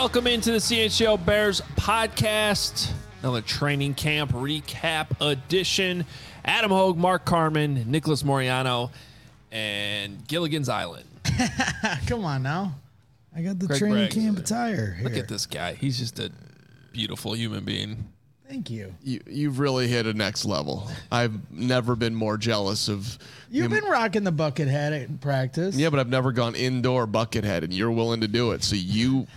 Welcome into the CHGO Bears podcast, another training camp recap edition. Adam Hoge, Mark Carman, Nicholas Moreano, and Gilligan's Island. Come on now. I got the Greg training Bragg. camp attire. Look at this guy. He's just a beautiful human being. Thank you. You, you've really hit a next level. I've never been more jealous of. You've been rocking the bucket hat at practice. Yeah, but I've never gone indoor bucket head, and you're willing to do it. So you,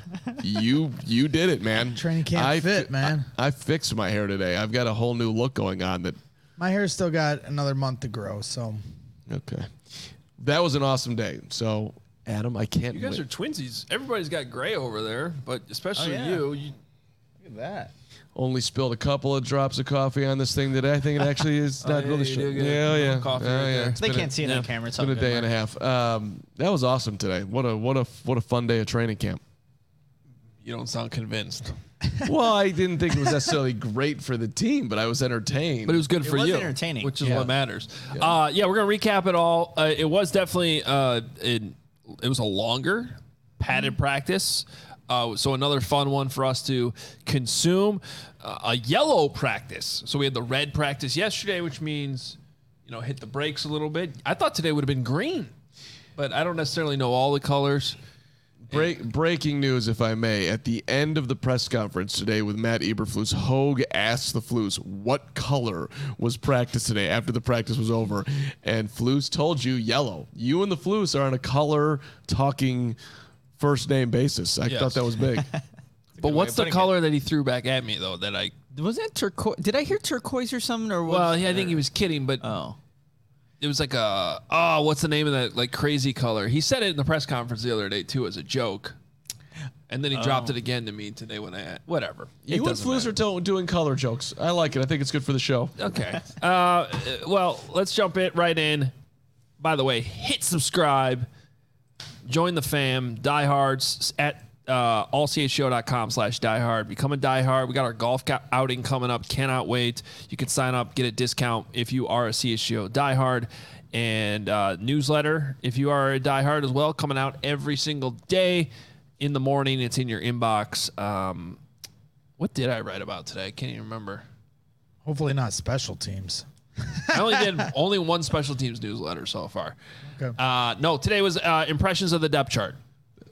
you, you did it, man. Training camp I fit, man. I, I fixed my hair today. I've got a whole new look going on. That My hair's still got another month to grow, so okay. That was an awesome day. So Adam, I can't. You guys are twinsies. Everybody's got gray over there, but especially oh, yeah. you. you look at that. Only spilled a couple of drops of coffee on this thing today. I think it actually is not yeah, really. you sure. do get a Yeah, yeah. coffee Oh, right yeah. They been can't see it yeah. on camera. It's It's been a day and a half. Um, that was awesome today. What a what a what a fun day of training camp. you don't sound convinced, well, I didn't think it was necessarily great for the team, but I was entertained. but it was good for was you. entertaining. which is Yeah. what matters. Yeah. Uh, yeah, we're gonna recap it all. Uh, it was definitely uh, it, it was a longer padded practice. Uh, so another fun one for us to consume. Uh, a yellow practice. So we had the red practice yesterday, which means you know hit the brakes a little bit. I thought today would have been green, but I don't necessarily know all the colors. Break, breaking news, if I may. At the end of the press conference today with Matt Eberflus, Hoge asked the Flus what color was practice today after the practice was over. And Flus told you yellow. You and the Flus are on a color talking first name basis. I Yes. thought that was big. But what's the putting color that he threw back at me though? That I Was that turquoise? Did I hear turquoise or something? Or was, well, yeah, I think he was kidding, but Oh, it was like a oh, what's the name of that like crazy color? He said it in the press conference the other day too as a joke, and then he dropped it again to me today when I whatever. It you and doesn't Flus matter. are do- doing color jokes. I like it. I think it's good for the show. okay. Uh, well, let's jump it right in. By the way, hit subscribe, join the fam, diehards at uh, allchshow.com slash diehard. Become a diehard. We got our golf go- outing coming up. Cannot wait. You can sign up, get a discount if you are a CHGO diehard. And uh, newsletter if you are a diehard as well, coming out every single day in the morning. It's in your inbox. Um, what did I write about today? I can't even remember. Hopefully not special teams. I only did only one special teams newsletter so far. Okay. Uh, no, today was uh, impressions of the depth chart.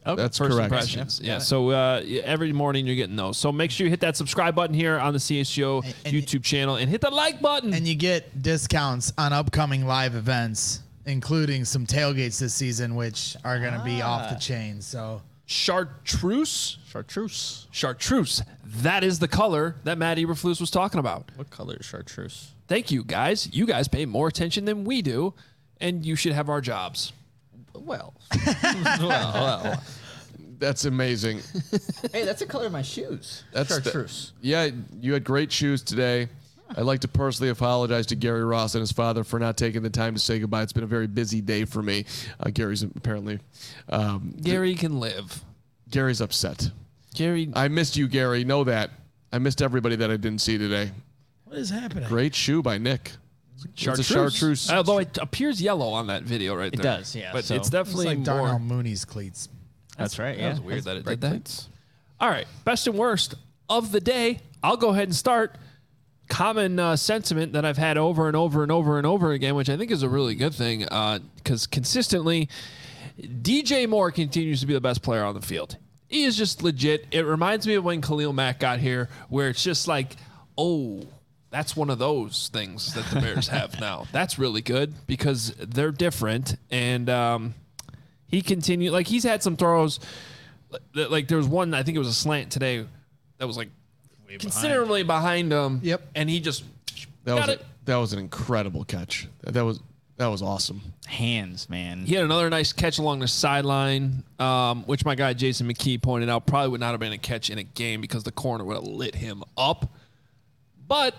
That's First correct. impressions. Yeah. So uh, every morning you're getting those. So make sure you hit that subscribe button here on the CHGO and- YouTube channel and hit the like button. And you get discounts on upcoming live events, including some tailgates this season, which are going to be off the chain. So Chartreuse. chartreuse. Chartreuse. That is the color that Matt Eberflus was talking about. What color is chartreuse? Thank you, guys. You guys pay more attention than we do, and you should have our jobs. Well, well, well. That's amazing. Hey, that's the color of my shoes. That's the- chartreuse. Yeah, you had great shoes today. I'd like to personally apologize to Gary Ross and his father for not taking the time to say goodbye. It's been a very busy day for me. Uh, Gary's apparently um, Gary can live. Gary's upset. Gary, I missed you, Gary. Know that. I missed everybody that I didn't see today. What is happening? Great shoe by Nick. chartreuse. It's a chartreuse. Although it appears yellow on that video right there. It does, yeah, But so- it's It's definitely like more. Darnell Mooney's cleats. That's right. That Yeah, was weird that it Bright did that. plates. All right, best and worst of the day. I'll go ahead and start. Common uh, sentiment that I've had over and over and over and over again, which I think is a really good thing, because consistently, DJ Moore continues to be the best player on the field. He is just legit. It reminds me of when Khalil Mack got here, where it's just like, oh, that's one of those things that the Bears have now. That's really good because they're different. And um, he continued, like, he's had some throws Like, like there was one, I think it was a slant today that was like considerably behind him. Yep. And he just That got was it. a, that was an incredible catch. That was that was awesome. Hands, man. He had another nice catch along the sideline, um, which my guy Jason McKee pointed out probably would not have been a catch in a game because the corner would have lit him up. But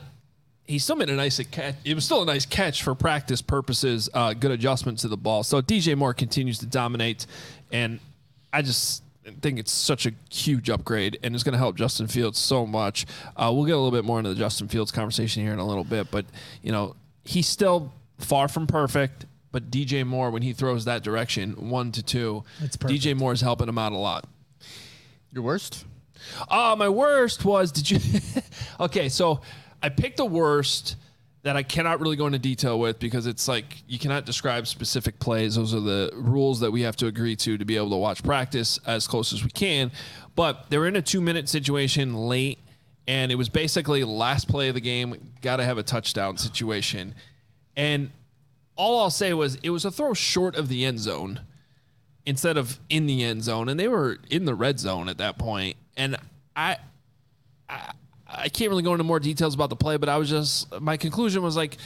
he still made a nice catch. It was still a nice catch for practice purposes. Uh, good adjustment to the ball. So DJ Moore continues to dominate, and I just think it's such a huge upgrade, and it's going to help Justin Fields so much. Uh, we'll get a little bit more into the Justin Fields conversation here in a little bit, but you know he's still far from perfect. But DJ Moore, when he throws that direction, one to two, It's. DJ Moore is helping him out a lot. Your worst? Uh, my worst was did you Okay, so I picked the worst that I cannot really go into detail with because it's like you cannot describe specific plays. Those are the rules that we have to agree to to be able to watch practice as close as we can. But they were in a two minute situation late, and it was basically last play of the game, got to have a touchdown situation. And all I'll say was it was a throw short of the end zone instead of in the end zone, and they were in the red zone at that point. And I, I, I can't really go into more details about the play, but I was just my conclusion was like,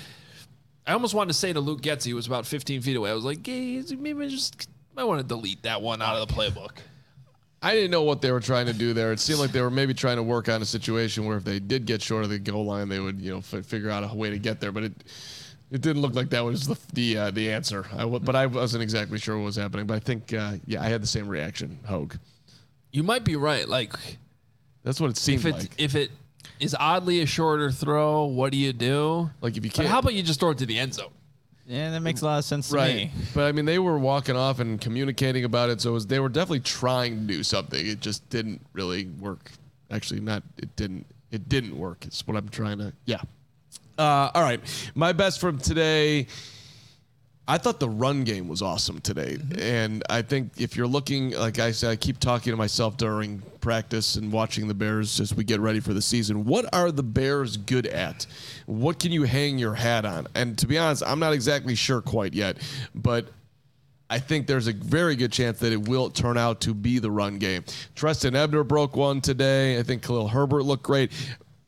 I almost wanted to say to Luke Getsy, who was about 15 feet away, I was like, hey, maybe I just might want to delete that one out of the playbook. I didn't know what they were trying to do there. It seemed like they were maybe trying to work on a situation where if they did get short of the goal line, they would you know f- figure out a way to get there. But it it didn't look like that was the the uh, the answer. I w- but I wasn't exactly sure what was happening. But I think uh, yeah, I had the same reaction. Hoge. You might be right. Like That's what it seemed if it like. if it is oddly a shorter throw, what do you do? Like if you But can't. how about you just throw it to the end zone? Yeah, that makes a lot of sense to Right, me. but I mean, they were walking off and communicating about it, so it was, they were definitely trying to do something. It just didn't really work. Actually, not it didn't. It didn't work. It's what I'm trying to. Yeah. Uh, all right, my best from today. I thought the run game was awesome today, mm-hmm. and I think if you're looking, like I said, I keep talking to myself during practice and watching the Bears as we get ready for the season. What are the Bears good at? What can you hang your hat on? And to be honest, I'm not exactly sure quite yet, but I think there's a very good chance that it will turn out to be the run game. Trestan Ebner broke one today. I think Khalil Herbert looked great.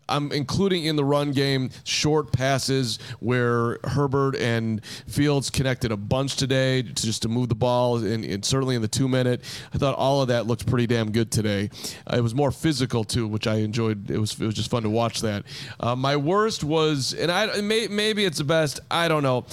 I'm including in the run game short passes where Herbert and Fields connected a bunch today to just to move the ball, and, and certainly in the two minute. I thought all of that looked pretty damn good today. Uh, it was more physical too, which I enjoyed. It was it was just fun to watch that. Uh, my worst was, and I may, maybe it's the best. I don't know.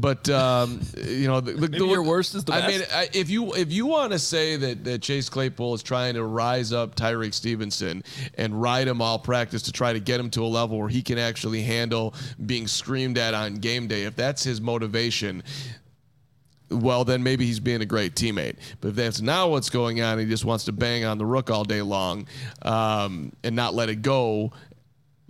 But um, you know, the, the, Maybe your worst is the I best? mean, I, if you if you want to say that, that Chase Claypool is trying to rise up Tyrique Stevenson and ride him all practice to try to get him to a level where he can actually handle being screamed at on game day, if that's his motivation, well, then maybe he's being a great teammate. But if that's not what's going on, he just wants to bang on the rook all day long um, and not let it go.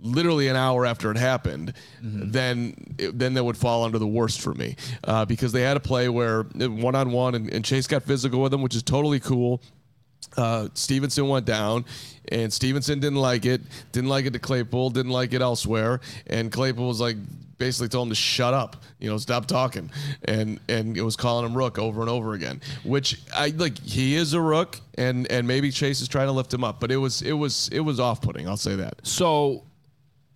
Literally an hour after it happened, then then that would fall under the worst for me uh, because they had a play where one on one and Chase got physical with him, which is totally cool uh, Stevenson went down, and Stevenson didn't like it. Didn't like it to Claypool. Didn't like it elsewhere. And Claypool was like basically told him to shut up. You know, stop talking. And and it was calling him Rook over and over again. Which I like. He is a Rook, and and maybe Chase is trying to lift him up. But it was it was it was off putting. I'll say that. So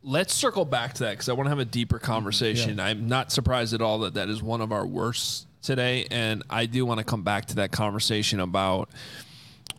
let's circle back to that because I want to have a deeper mm-hmm. conversation. I'm not surprised at all that that is one of our worst today, and I do want to come back to that conversation about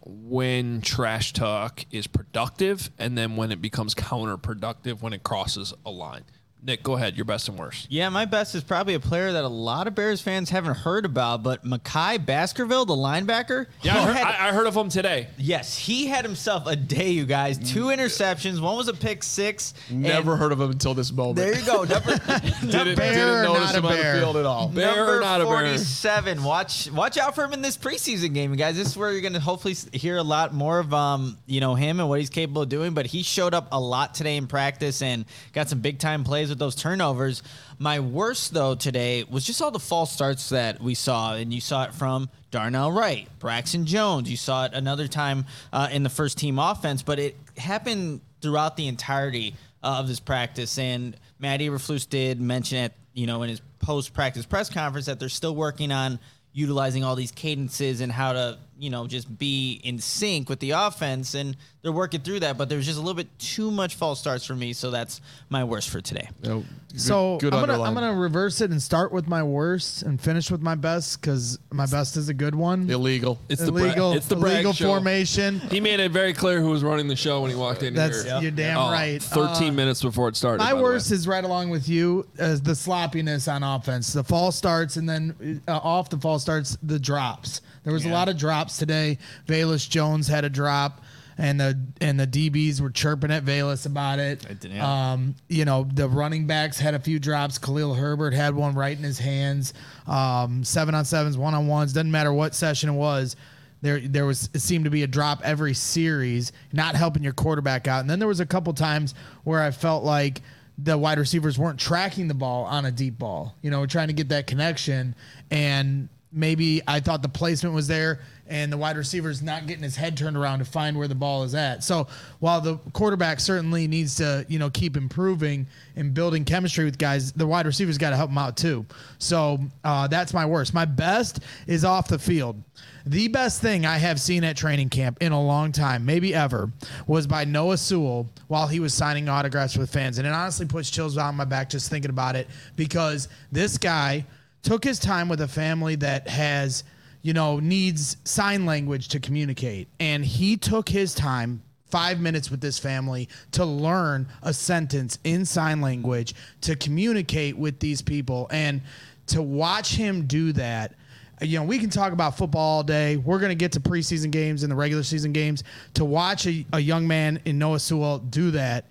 when trash talk is productive and then when it becomes counterproductive when it crosses a line. Nick, go ahead. Your best and worst. Yeah, my best is probably a player that a lot of Bears fans haven't heard about, but Micah Baskerville, the linebacker. Yeah, I heard, had- I, I heard of him today. yes, he had himself a day, you guys. Two Mm. interceptions. One was a pick six. Never heard of him until this moment. There you go. Number, didn't, bear didn't notice not a him on the bear? field at all. Bear Number not a bear? 47. Watch watch out for him in this preseason game, you guys. This is where you're going to hopefully hear a lot more of um, you know, him and what he's capable of doing, but he showed up a lot today in practice and got some big time plays those turnovers. My worst though today was just all the false starts that we saw and you saw it from Darnell Wright, Braxton Jones. You saw it another time uh, in the first team offense, but it happened throughout the entirety uh, of this practice. And Matt Eberflus did mention it, you know, in his post practice press conference that they're still working on utilizing all these cadences and how to you know, just be in sync with the offense, and they're working through that. But there's just a little bit too much false starts for me, so that's my worst for today. No, good- So good I'm gonna underline. I'm gonna reverse it and start with my worst and finish with my best because my best is a good one. illegal. It's the Bra- illegal, it's the illegal show. formation. He made it very clear who was running the show when he walked in That's here. you're damn Oh, right. 13 Uh, minutes before it started. My worst is right along with you as the sloppiness on offense. The false starts and then uh, off the false starts, the drops. There was a lot of drops today. Velus Jones had a drop, and the and the DBs were chirping at Velus about it. yeah. Um, you know, the running backs had a few drops. Khalil Herbert had one right in his hands. Um, seven on sevens, one on ones. Doesn't matter what session it was. There, there was it seemed to be a drop every series, not helping your quarterback out. And then there was a couple times where I felt like the wide receivers weren't tracking the ball on a deep ball. You know, trying to get that connection, and maybe I thought the placement was there, and the wide receiver's not getting his head turned around to find where the ball is at. So while the quarterback certainly needs to, you know, keep improving and building chemistry with guys, the wide receivers got to help him out too. So uh, that's my worst. My best is off the field. The best thing I have seen at training camp in a long time, maybe ever, was by Noah Sewell while he was signing autographs with fans. And it honestly puts chills down my back just thinking about it because this guy took his time with a family that has, you know, needs sign language to communicate. And he took his time five minutes with this family to learn a sentence in sign language to communicate with these people and to watch him do that you know, we can talk about football all day. We're going to get to preseason games and the regular season games. To watch a, a young man in Noah Sewell do that,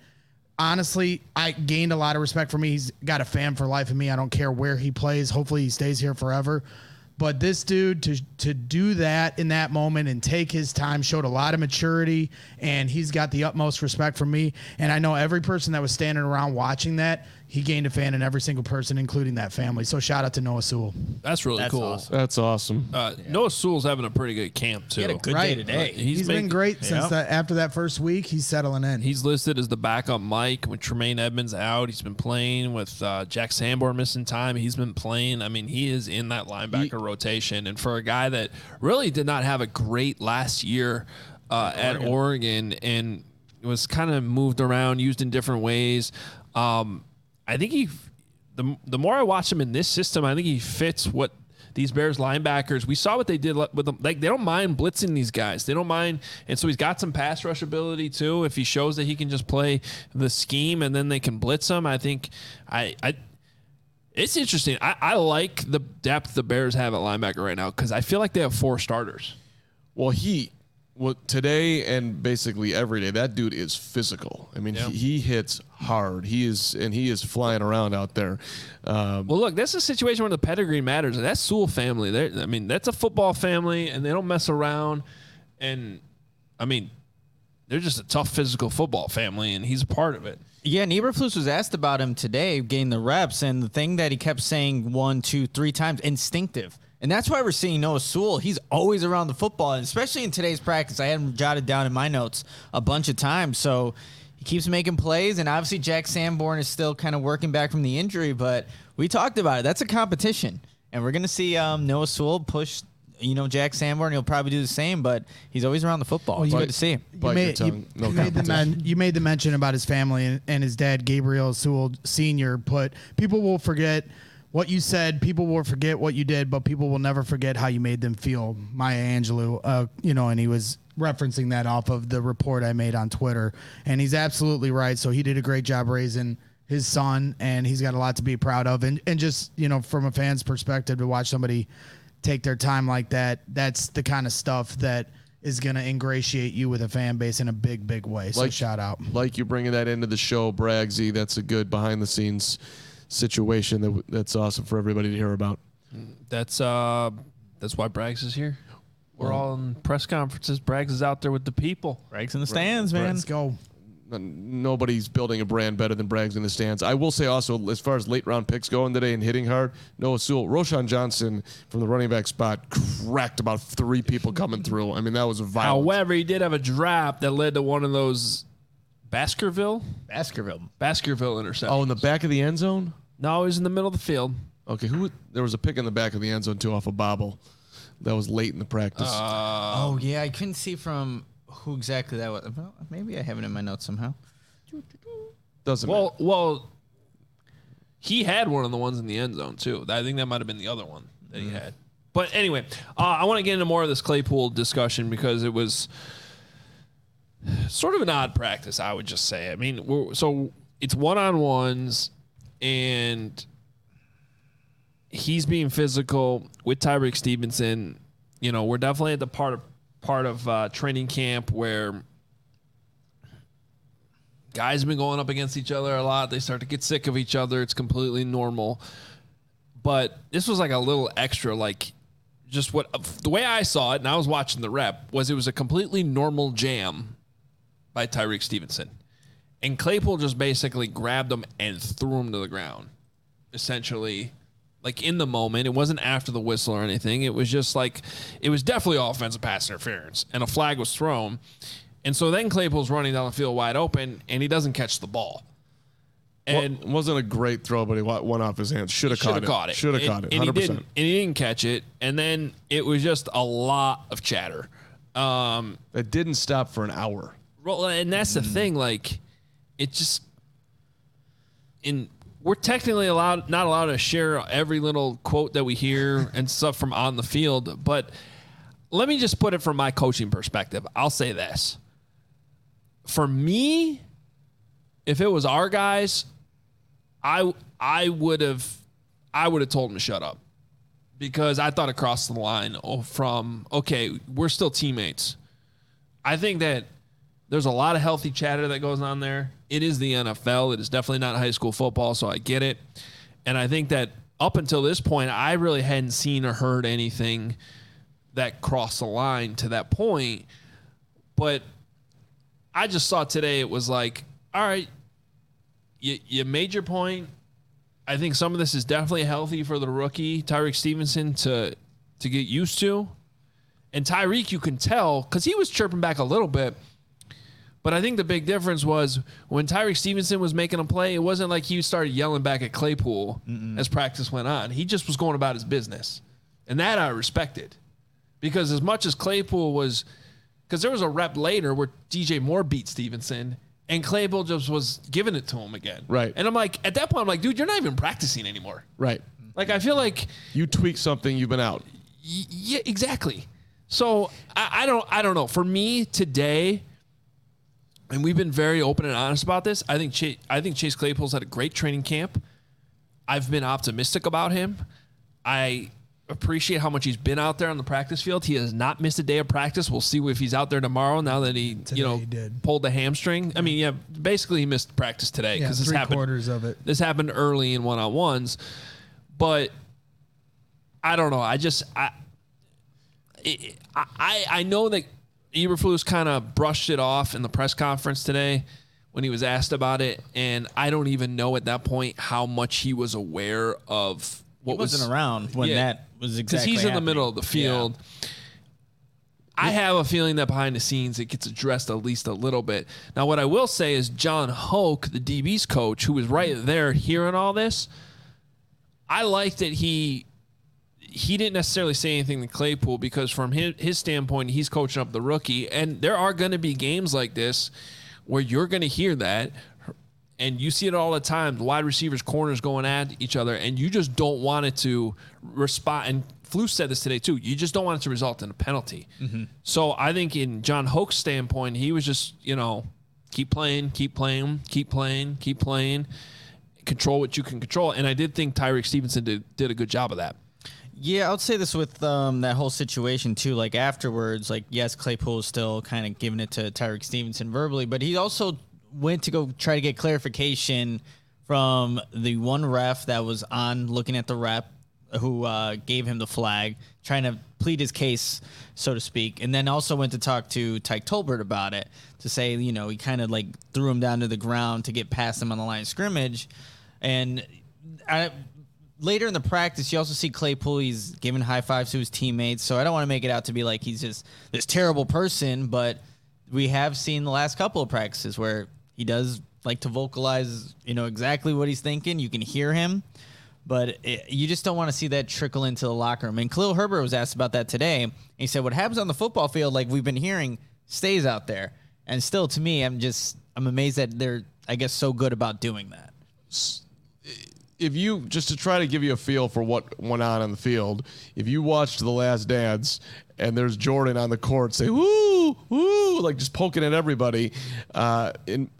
honestly, I gained a lot of respect for me. He's got a fan for life in me. I don't care where he plays. Hopefully, he stays here forever. But this dude to to do that in that moment and take his time showed a lot of maturity, and he's got the utmost respect for me. And I know every person that was standing around watching that, he gained a fan in every single person, including that family. So shout out to Noah Sewell. That's really That's cool. awesome. That's awesome. Uh, Noah Sewell's having a pretty good camp too. He had a good Right. day today. He's he's been making- great since Yep. that. After that first week, he's settling in. He's listed as the backup Mike with Tremaine Edmunds out. He's been playing with uh, Jack Sanborn missing time. He's been playing. I mean, he is in that linebacker rotation. And for a guy that really did not have a great last year uh, at Oregon and was kind of moved around, used in different ways, um, I think he. The, the more I watch him in this system, I think he fits what these Bears linebackers. We saw what they did with them. Like they don't mind blitzing these guys. They don't mind, and so he's got some pass rush ability too. If he shows that he can just play the scheme and then they can blitz him, I think I I. It's interesting. I, I like the depth the Bears have at linebacker right now because I feel like they have four starters. Well, he, well, today and basically every day, that dude is physical. I mean, he, he hits hard. He is, and he is flying around out there. Um, Well, look, that's a situation where the pedigree matters. That's Sewell family. They're, I mean, that's a football family, and they don't mess around. And I mean, they're just a tough physical football family, and he's a part of it. Yeah, and Eberflus was asked about him today, getting the reps, and the thing that he kept saying one, two, three times, instinctive. And that's why we're seeing Noah Sewell. He's always around the football, and especially in today's practice. I had him jotted down in my notes a bunch of times. So he keeps making plays, and obviously Jack Sanborn is still kind of working back from the injury, but we talked about it. That's a competition. And we're going to see um, Noah Sewell push, you know, Jack Sanborn. He'll probably do the same, but he's always around the football. it's you- good to see. Bite your made, tongue. No you, made the men, you made the mention about his family and, and his dad, Gabriel Sewell Sr. Put people will forget what you said, people will forget what you did, but people will never forget how you made them feel. Maya Angelou, uh, you know, and he was referencing that off of the report I made on Twitter, and he's absolutely right. So he did a great job raising his son, and he's got a lot to be proud of. And and just you know, from a fan's perspective, to watch somebody take their time like that, that's the kind of stuff that is going to ingratiate you with a fan base in a big, big way. So Like- shout out. like you bringing that into the show, Bragsy. That's a good behind the scenes situation. That that's awesome for everybody to hear about. That's uh, that's why Braggs is here. We're all in press conferences. Braggs is out there with the people. Breaks in the stands, man. Let's go. Nobody's building a brand better than Braggs in the stands. I will say also, as far as late round picks going today and hitting hard, Noah Sewell, Roschon Johnson from the running back spot cracked about three people coming through. I mean, that was a violent. However, he did have a drop that led to one of those Baskerville Baskerville. Baskerville interceptions. oh, in the back of the end zone. no, he was in the middle of the field. Okay, who? There was a pick in the back of the end zone too off a bobble. That was late in the practice. oh yeah, I couldn't see from who exactly that was. Well, maybe I have it in my notes somehow. Doesn't matter. Well, well, he had one of the ones in the end zone too. I think that might have been the other one that he had. But anyway, uh, I want to get into more of this Claypool discussion because it was sort of an odd practice. I would just say. I mean, so it's one on ones, and he's being physical with Tyrique Stevenson. You know, we're definitely at the part of part of uh, training camp where guys have been going up against each other a lot. They start to get sick of each other. It's completely normal. But this was like a little extra, like just what the way I saw it, and I was watching the rep, was it was a completely normal jam by Tyrique Stevenson. And Claypool just basically grabbed him and threw him to the ground. Essentially, like in the moment. It wasn't after the whistle or anything. It was just like it was definitely offensive pass interference. And a flag was thrown. And so then Claypool's running down the field wide open and he doesn't catch the ball. And Well, it wasn't a great throw, but he went off his hands. Should have caught caught it. Should have caught it. And he didn't. And he didn't catch it. And then it was just a lot of chatter. Um, It didn't stop for an hour. Well, and that's the mm. thing. Like, it just in we're technically allowed not allowed to share every little quote that we hear and stuff from on the field. But let me just put it from my coaching perspective. I'll say this: for me, if it was our guys, I I would have I would have told him to shut up because I thought across the line oh, from okay, we're still teammates. I think that there's a lot of healthy chatter that goes on there. It is the NFL. It is definitely not high school football, so I get it. And I think that up until this point, I really hadn't seen or heard anything that crossed the line to that point. But I just saw today it was like, all right, you, you made your point. I think some of this is definitely healthy for the rookie Tyrique Stevenson to to get used to. And Tyrique, you can tell because he was chirping back a little bit. But I think the big difference was when Tyrique Stevenson was making a play, it wasn't like he started yelling back at Claypool as practice went on. He just was going about his business. And that I respected. Because as much as Claypool was, because there was a rep later where DJ Moore beat Stevenson and Claypool just was giving it to him again. Right. And I'm like, at that point, I'm like, dude, you're not even practicing anymore. Right. Like, I feel like You tweak something, you've been out. Y- yeah, exactly. So I, I don't I don't know. For me today, and we've been very open and honest about this. I think Chase, I think Chase Claypool's had a great training camp. I've been optimistic about him. I appreciate how much he's been out there on the practice field. He has not missed a day of practice. We'll see if he's out there tomorrow. Now that he Today you know he pulled the hamstring. I mean, yeah, basically he missed practice today Yeah, because this happened quarters of it. this happened early in one on ones, but I don't know. I just I I I, I know that Eberflus kind of brushed it off in the press conference today when he was asked about it, and I don't even know at that point how much he was aware of what He wasn't was around when Yeah. that was exactly because he's in the middle of the field. I have a feeling that behind the scenes it gets addressed at least a little bit. Now, what I will say is Jon Hoke, the DB's coach, who was right there hearing all this, I like that he he didn't necessarily say anything to Claypool because from his, his standpoint, he's coaching up the rookie, and there are going to be games like this where you're going to hear that. And you see it all the time. The wide receivers, corners going at each other, and you just don't want it to respond. And Flu said this today too. You just don't want it to result in a penalty. Mm-hmm. So I think in Jon Hoke's standpoint, he was just you know keep playing, keep playing, keep playing, keep playing, control what you can control. And I did think Tyrique Stevenson did did a good job of that. Yeah, I would say this with um, that whole situation too. Like afterwards, like yes, Claypool is still kind of giving it to Tyrique Stevenson verbally, but he also went to go try to get clarification from the one ref that was on looking at the rep who uh, gave him the flag, trying to plead his case, so to speak, and then also went to talk to Tyke Tolbert about it to say, you know, he kind of like threw him down to the ground to get past him on the line of scrimmage, and I later in the practice, you also see Claypool. He's giving high fives to his teammates. So I don't want to make it out to be like he's just this terrible person, but we have seen the last couple of practices where he does like to vocalize, you know, exactly what he's thinking. You can hear him. but it, you just don't want to see that trickle into the locker room. And Khalil Herbert was asked about that today. He said, "What happens on the football field, like we've been hearing, stays out there." And still, to me, I'm just I'm amazed that they're I guess so good about doing that. If you just to try to give you a feel for what went on in the field, if you watched The Last Dance and there's Jordan on the court say woo woo like just poking at everybody, uh, and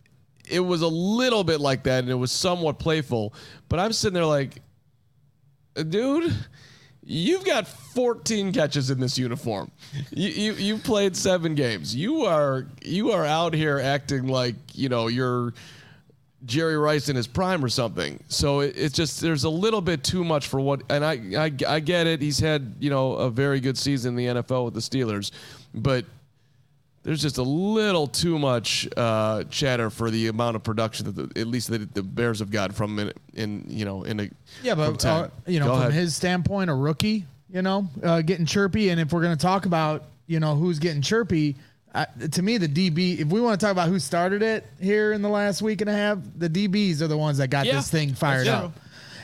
it was a little bit like that, and it was somewhat playful. But I'm sitting there like, dude. You've got 14 catches in this uniform. You, you you played seven games. You are you are out here acting like you know you're Jerry Rice in his prime or something. So it, it's just there's a little bit too much for what, and I, I I get it. He's had you know a very good season in the NFL with the Steelers, but there's just a little too much uh, chatter for the amount of production that the, at least the, the Bears have got from in, in you know in a Yeah, but 10. uh, you know, Go from ahead. his standpoint, a rookie, you know, uh, getting chirpy, and if we're going to talk about, you know, who's getting chirpy, to me, the DB. If we want to talk about who started it here in the last week and a half, the DBs are the ones that got Yeah, this thing fired up.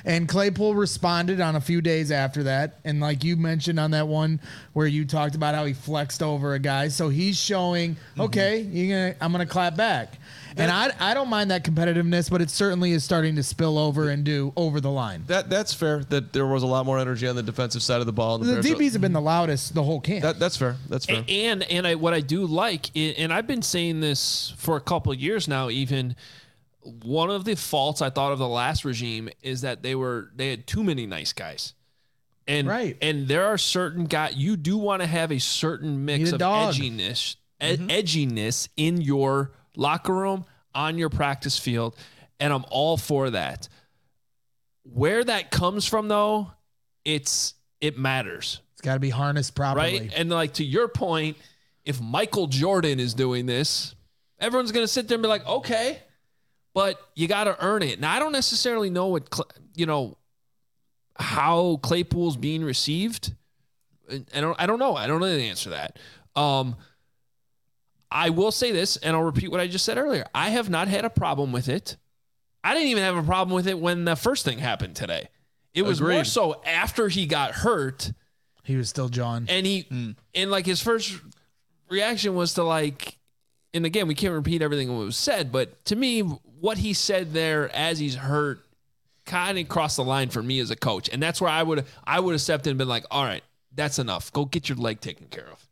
And Claypool responded on a few days after that, and like you mentioned on that one where you talked about how he flexed over a guy, so he's showing, Mm-hmm. okay, you're gonna, I'm gonna clap back. And I, I don't mind that competitiveness, but it certainly is starting to spill over and do over the line. that that's fair. That there was a lot more energy on the defensive side of the ball. And The Bears are- DBs have been the loudest the whole camp. That, that's fair. That's fair. And and I, what I do like, and I've been saying this for a couple of years now. Even one of the faults I thought of the last regime is that they were they had too many nice guys, and Right. and there are certain guys you do want to have a certain mix a of dog. edginess, ed- mm-hmm. edginess in your locker room on your practice field, and I'm all for that. Where that comes from, though, it's it matters it's got to be harnessed properly. right? And like to your point, if Michael Jordan is doing this, everyone's going to sit there and be like, okay, but you got to earn it. Now, I don't necessarily know what, you know, how Claypool's being received. I I don't, I don't know. I don't know the answer to that. Um, I will say this, and I'll repeat what I just said earlier. I have not had a problem with it. I didn't even have a problem with it when the first thing happened today. It was more so after he got hurt He was still John. and he and like his first reaction was to like and again we can't repeat everything that was said but to me what he said there as he's hurt kind of crossed the line for me as a coach. And that's where i would i would have stepped in and been like all right that's enough. Go get your leg taken care of.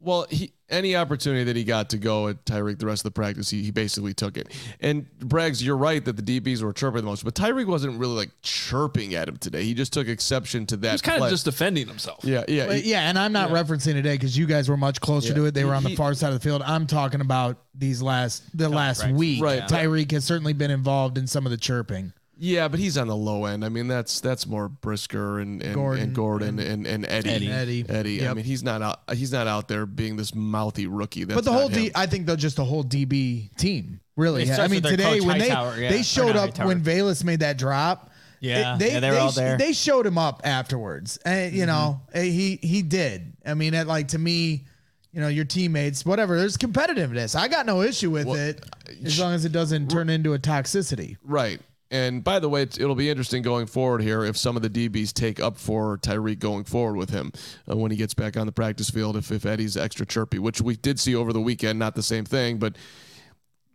Well, he, any opportunity that he got to go at Tyrique the rest of the practice, he, he basically took it. And Braggs, you're right that the DBs were chirping the most, but Tyrique wasn't really like chirping at him today. He just took exception to that. he was kind play. of just defending himself yeah, yeah, But he- yeah, and I'm not referencing today because you guys were much closer Yeah. to it. They were on the He- far side of the field. I'm talking about these last the last week. Right. Tyrique has certainly been involved in some of the chirping. Yeah, but he's on the low end. I mean, that's that's more Brisker and and Gordon and, Gordon and, and, Eddie. Eddie. Eddie. Eddie. I mean, he's not out. He's not out there being this mouthy rookie. That's But the whole him. D, I think they're just the whole DB team. Really, It I mean today coach, when they yeah. they showed up Hightower. when Velus made that drop. Yeah. it- they, Yeah, they were all there. They showed him up afterwards, and you know Mm-hmm. eh, he he did. I mean, it, like to me, you know, your teammates, whatever. There's competitiveness. I got no issue with it as long as it doesn't turn into a toxicity. Right. And by the way, it'll be interesting going forward here if some of the DBs take up for Tyrique going forward with him uh, when he gets back on the practice field. If, if Eddie's extra chirpy, which we did see over the weekend, not the same thing, but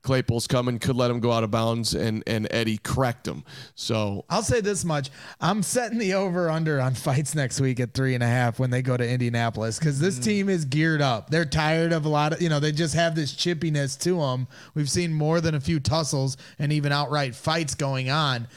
Claypool's coming, could let him go out of bounds, and and Eddie cracked him. So I'll say this much: I'm setting the over under on fights next week at three and a half when they go to Indianapolis because this mm. team is geared up. They're tired of a lot of you know they just have this chippiness to them. We've seen more than a few tussles and even outright fights going on.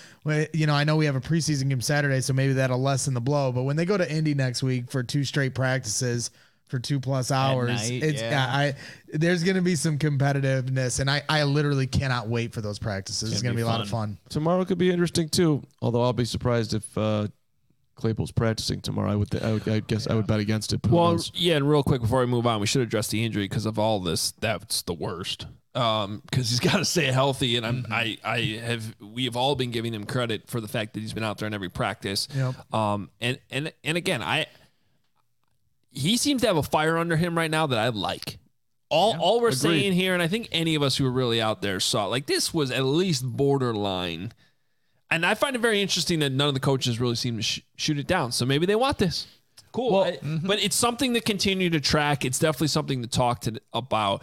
You know, I know we have a preseason game Saturday, so maybe that'll lessen the blow. But when they go to Indy next week for two straight practices for two plus hours, night, it's yeah. I, there's going to be some competitiveness, and I, I literally cannot wait for those practices. It's going to be a lot of fun. tomorrow could be interesting too. Although I'll be surprised if uh, Claypool's practicing tomorrow. I would, th- I would, I guess, I would bet against it. Well, knows? yeah, and real quick before we move on, we should address the injury because of all this. That's the worst. Um, because he's got to stay healthy, and I'm, I, I have, we have all been giving him credit for the fact that he's been out there in every practice. Yep. Um, and and and again, I, he seems to have a fire under him right now that I like. All, all we're saying here, and I think any of us who are really out there saw, like this was at least borderline. and I find it very interesting that none of the coaches really seem to sh- shoot it down. So maybe they want this. Cool. I- But it's something to continue to track. It's definitely something to talk to about.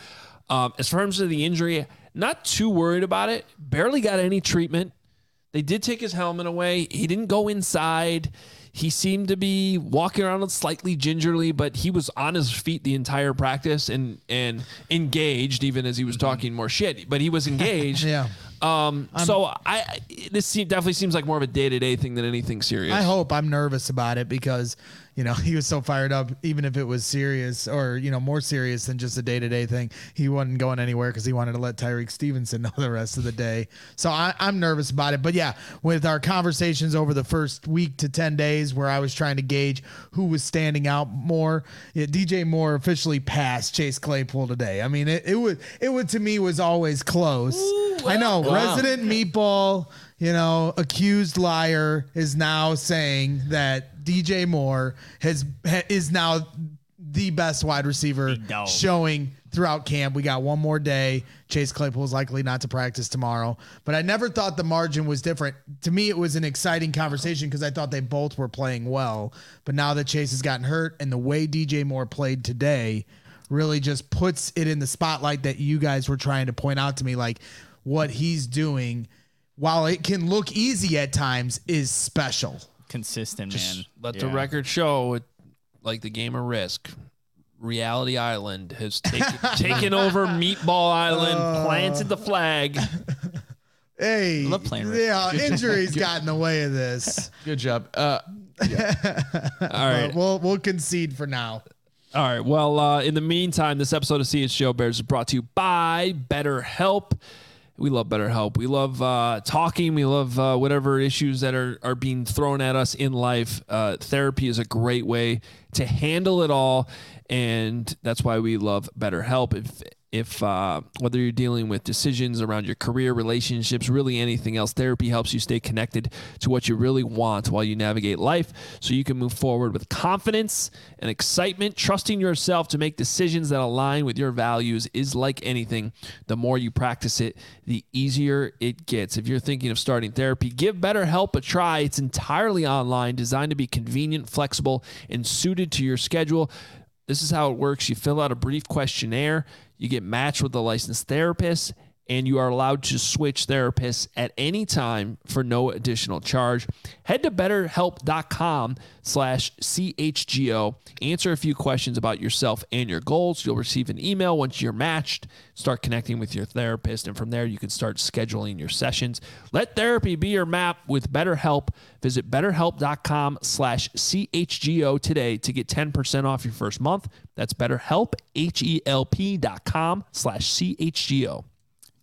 Um, as far as the injury, not too worried about it. Barely got any treatment. They did take his helmet away. He didn't go inside. He seemed to be walking around slightly gingerly, but he was on his feet the entire practice and and engaged, even as he was talking more shit. But he was engaged. Yeah. Um. so I this definitely seems like more of a day to day thing than anything serious. I hope I'm nervous about it because you know he was so fired up. Even if it was serious or you know more serious than just a day to day thing, he wasn't going anywhere because he wanted to let Tyrique Stevenson know the rest of the day. So I, I'm nervous about it. But yeah, with our conversations over the first week to ten days, where I was trying to gauge who was standing out more, yeah, DJ Moore officially passed Chase Claypool today. I mean, it, it would it would to me was always close. I know resident meatball you know, accused liar is now saying that DJ Moore has ha, is now the best wide receiver showing throughout camp. We got one more day. Chase Claypool is likely not to practice tomorrow, but I never thought the margin was different. To me, it was an exciting conversation because I thought they both were playing well. But now that Chase has gotten hurt and the way DJ Moore played today really just puts it in the spotlight that you guys were trying to point out to me, like what he's doing while it can look easy at times, is special. Consistent, man. Let the Yeah. record show, it, like the game of Risk, Reality Island has taken taken over Meatball Island, planted the flag. Hey, love playing Risk. yeah, injuries got in the way of this. Good job. Uh, All But we'll we'll concede for now. All right. Well, uh, in the meantime, this episode of CHGO Bears is brought to you by BetterHelp. We love BetterHelp. We love uh, talking. We love uh, whatever issues that are, are being thrown at us in life. Uh, therapy is a great way to handle it all. And that's why we love BetterHelp. If if uh, whether you're dealing with decisions around your career, relationships, really anything else, therapy helps you stay connected to what you really want while you navigate life so you can move forward with confidence and excitement. Trusting yourself to make decisions that align with your values is like anything. The more you practice it, the easier it gets. If you're thinking of starting therapy, give BetterHelp a try. It's entirely online, designed to be convenient, flexible, and suited to your schedule. This is how it works. You fill out a brief questionnaire, you get matched with a licensed therapist, and you are allowed to switch therapists at any time for no additional charge. Head to betterhelp.com slash CHGO. Answer a few questions about yourself and your goals. You'll receive an email once you're matched. Start connecting with your therapist, and from there you can start scheduling your sessions. Let therapy be your map with BetterHelp. Visit betterhelp.com slash CHGO today to get 10% off your first month. That's betterhelp, slash CHGO.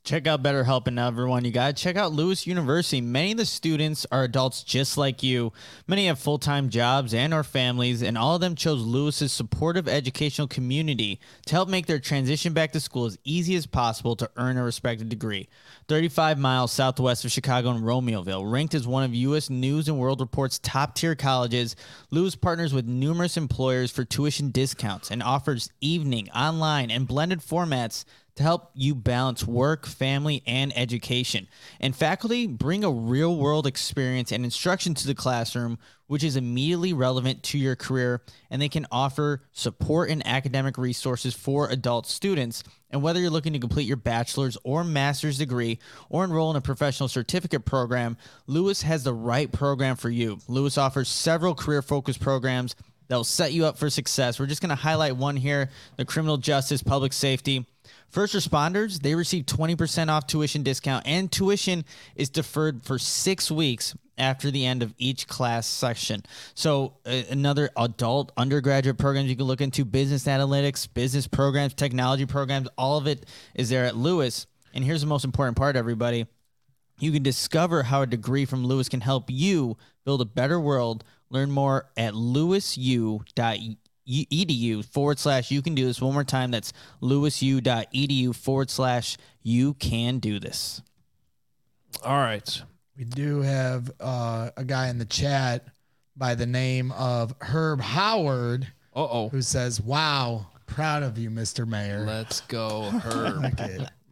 Check out BetterHelp and everyone. You got to check out Lewis University. Many of the students are adults just like you. Many have full-time jobs and or families, and all of them chose Lewis's supportive educational community to help make their transition back to school as easy as possible to earn a respected degree. 35 miles southwest of Chicago in Romeoville, ranked as one of U.S. News and World Report's top-tier colleges, Lewis partners with numerous employers for tuition discounts and offers evening, online, and blended formats to help you balance work, family, and education. And faculty bring a real world experience and instruction to the classroom, which is immediately relevant to your career. And they can offer support and academic resources for adult students. And whether you're looking to complete your bachelor's or master's degree or enroll in a professional certificate program, Lewis has the right program for you. Lewis offers several career focused programs that will set you up for success. We're just going to highlight one here the criminal justice, public safety. First responders, they receive 20% off tuition discount, and tuition is deferred for six weeks after the end of each class section. So, uh, another adult undergraduate programs you can look into business analytics, business programs, technology programs, all of it is there at Lewis. And here's the most important part, everybody. You can discover how a degree from Lewis can help you build a better world. Learn more at lewisu.edu forward slash you can do this. One more time, that's lewisu.edu forward slash you can do this. All right. We do have uh, a guy in the chat by the name of Herb Howard Uh-oh. who says, "Wow, proud of you, Mr. Mayor." Let's go, Herb. Look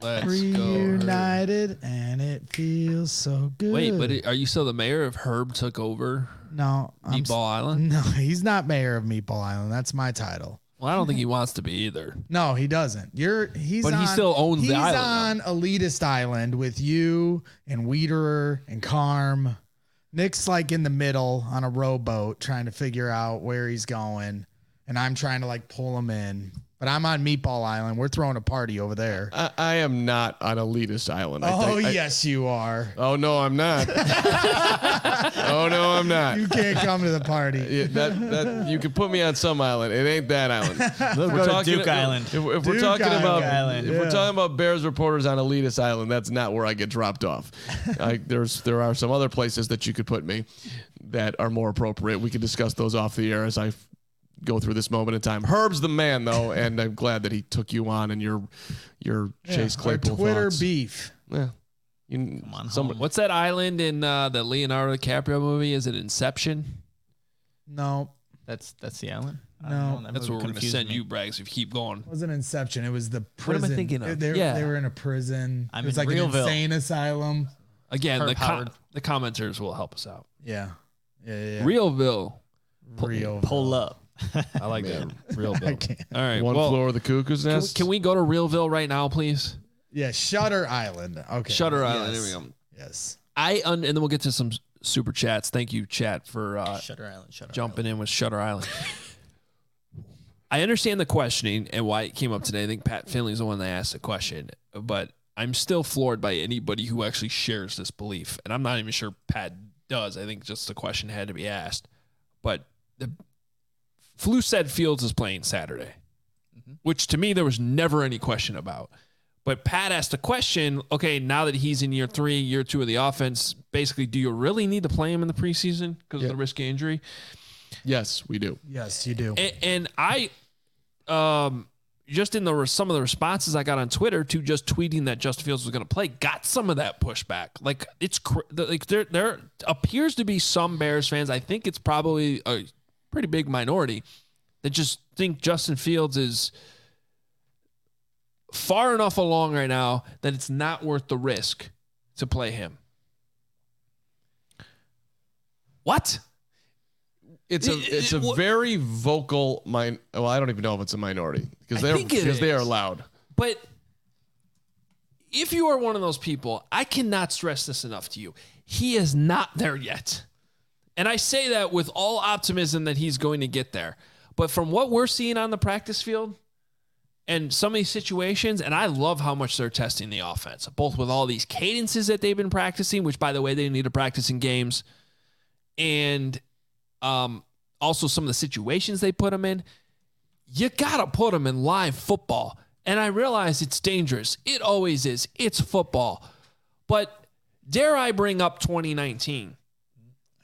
Let's go. Herb. Reunited, and it feels so good. Wait, but are you still the mayor if Herb took over no, I'm s- Meatball Island? No, he's not mayor of Meatball Island. That's my title. Well, I don't think he wants to be either. No, he doesn't. You're he's But he on- still owns the he's island, on elitist island with you and Weederer and Carm. Nick's like in the middle on a rowboat trying to figure out where he's going, and I'm trying to like pull him in. But I'm on Meatball Island. We're throwing a party over there. I, I am not on elitist island. I oh think. I- yes, you are. oh no, I'm not. oh no, I'm not. You can't come to the party. Yeah, that that you can put me on some island. It ain't that island. Let's go to Duke Island. If, if we're Duke talking about Island. if Yeah. we're talking about Bears reporters on elitist island, that's not where I get dropped off. I, there's there are some other places that you could put me that are more appropriate. We can discuss those off the air as I f- go through this moment in time. Herb's the man though, and I'm glad that he took you on and your your Chase Our Claypool Twitter thoughts. beef. Yeah. You, Come on, some- home. What's that island in uh, the Leonardo DiCaprio movie? Is it Inception? No, That's that's the island. No. that That's movie where we're going to send me. you, Brags, if you keep going. it wasn't Inception. It was the am I prison. thinking of? They, Yeah. they were in a prison. I'm it was in like an insane asylum. Again, Herb the, com- the commenters will help us out. Yeah, yeah, yeah. yeah. Realville. real. Pull up. I like that. Realville. I can't. All right. one well, floor of the cuckoo's Can, nest. can we go to Realville right now, please? Yeah, Shutter Island. Okay. Shutter Island. Yes. There we go. Yes. I un- and then we'll get to some super chats. Thank you, chat, for uh, Shutter Island. Shutter jumping in with Shutter Island. I understand the questioning and why it came up today. I think Pat Finley's the one that asked the question, but I'm still floored by anybody who actually shares this belief. And I'm not even sure Pat does. I think just the question had to be asked. But the Flu said Fields is playing Saturday, which to me there was never any question about. But Pat asked a question, okay, now that he's in year three, year two of the offense, basically, do you really need to play him in the preseason because Yeah. of the risk of injury? Yes, we do. Yes, you do. and, and I, um, just in the some of the responses I got on Twitter to just tweeting that Justin Fields was going to play, got some of that pushback. Like it's cr- like there there appears to be some Bears fans. I think it's probably a pretty big minority that just think Justin Fields is far enough along right now that it's not worth the risk to play him. What? It's a it's a very vocal min. Well, I don't even know if it's a minority because they're because they are loud. But if you are one of those people, I cannot stress this enough to you. He is not there yet. And I say that with all optimism that he's going to get there. But from what we're seeing on the practice field and some of these situations, and I love how much they're testing the offense, both with all these cadences that they've been practicing, which by the way, they need to practice in games, and um, also some of the situations they put them in you gotta put them in live football. And I realize it's dangerous. It always is. It's football. But dare I bring up 2019?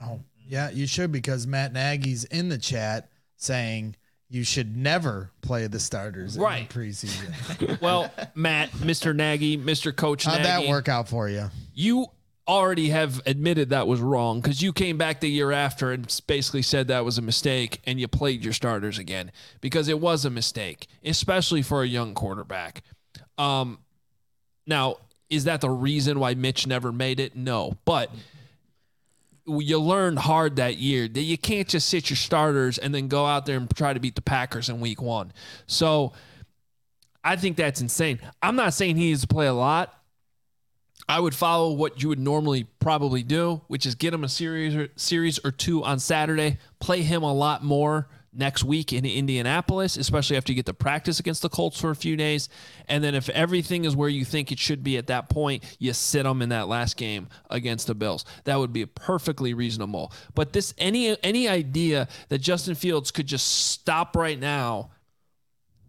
Oh, yeah, you should because Matt Nagy's in the chat saying you should never play the starters Right. in the preseason. Well, Matt, Mr. Nagy, Mr. Coach How'd Nagy, that work out for you? you already have admitted that was wrong because you came back the year after and basically said that was a mistake and you played your starters again because it was a mistake, especially for a young quarterback. Um, now, is that the reason why Mitch never made it? No, but you learned hard that year that you can't just sit your starters and then go out there and try to beat the Packers in week one. So I think that's insane. I'm not saying he needs to play a lot. I would follow what you would normally probably do, which is get him a series or, series or two on Saturday, play him a lot more next week in Indianapolis, especially after you get to practice against the Colts for a few days. And then if everything is where you think it should be at that point, you sit them in that last game against the Bills. That would be perfectly reasonable. But this any any idea that Justin Fields could just stop right now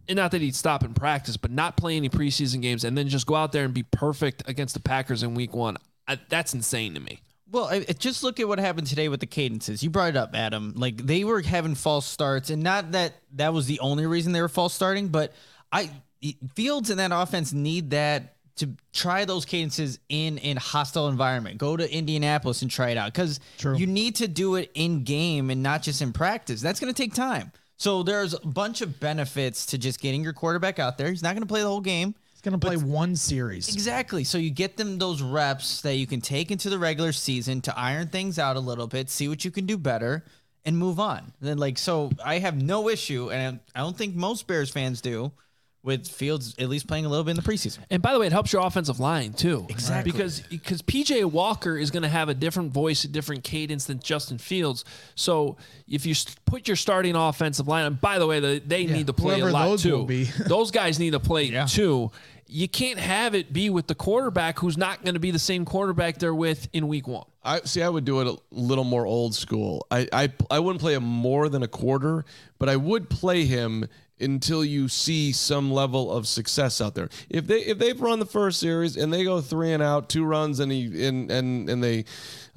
and not that he'd stop in practice, but not play any preseason games and then just go out there and be perfect against the Packers in week one. I, that's insane to me. Well, I, just look at what happened today with the cadences. You brought it up, Adam. Like they were having false starts, and not that that was the only reason they were false starting, but I Fields and that offense need that to try those cadences in in hostile environment. Go to Indianapolis and try it out because you need to do it in game and not just in practice. That's going to take time. So there's a bunch of benefits to just getting your quarterback out there. He's not going to play the whole game. Going to play one series. Exactly. So you get them those reps that you can take into the regular season to iron things out a little bit, see what you can do better, and move on. Then like so, I have no issue, and I don't think most Bears fans do, with Fields at least playing a little bit in the preseason. And by the way, it helps your offensive line too. Exactly. Because because PJ Walker is going to have a different voice, a different cadence than Justin Fields. So if you put your starting offensive line, and by the way, they, they need to play whoever a lot those too. will be. those guys need to play Yeah. too. You can't have it be with the quarterback who's not going to be the same quarterback they're with in week one. I see. I would do it a little more old school. I, I I wouldn't play him more than a quarter, but I would play him until you see some level of success out there. If they if they've run the first series and they go three and out, two runs, and he and and and they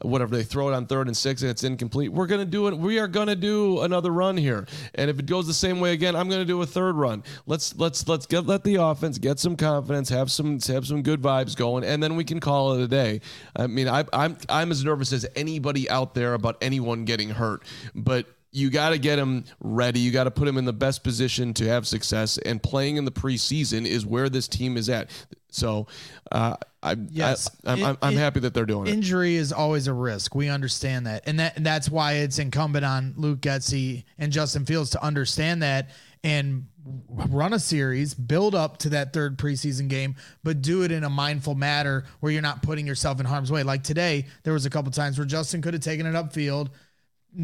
whatever they throw it on third and six and it's incomplete, we're gonna do it. We are gonna do another run here. And if it goes the same way again, I'm gonna do a third run. Let's let's let's get let the offense get some confidence, have some have some good vibes going, and then we can call it a day. I mean, I, I'm I'm as nervous as anybody out there about anyone getting hurt, but you got to get him ready. You got to put him in the best position to have success. And playing in the preseason is where this team is at. So, uh, I, Yes. I, I'm, In- I'm, I'm happy that they're doing it. Injury is always a risk. We understand that, and that and that's why it's incumbent on Luke Getsy and Justin Fields to understand that and run a series, build up to that third preseason game, but do it in a mindful manner where you're not putting yourself in harm's way. Like today, there was a couple times where Justin could have taken it upfield,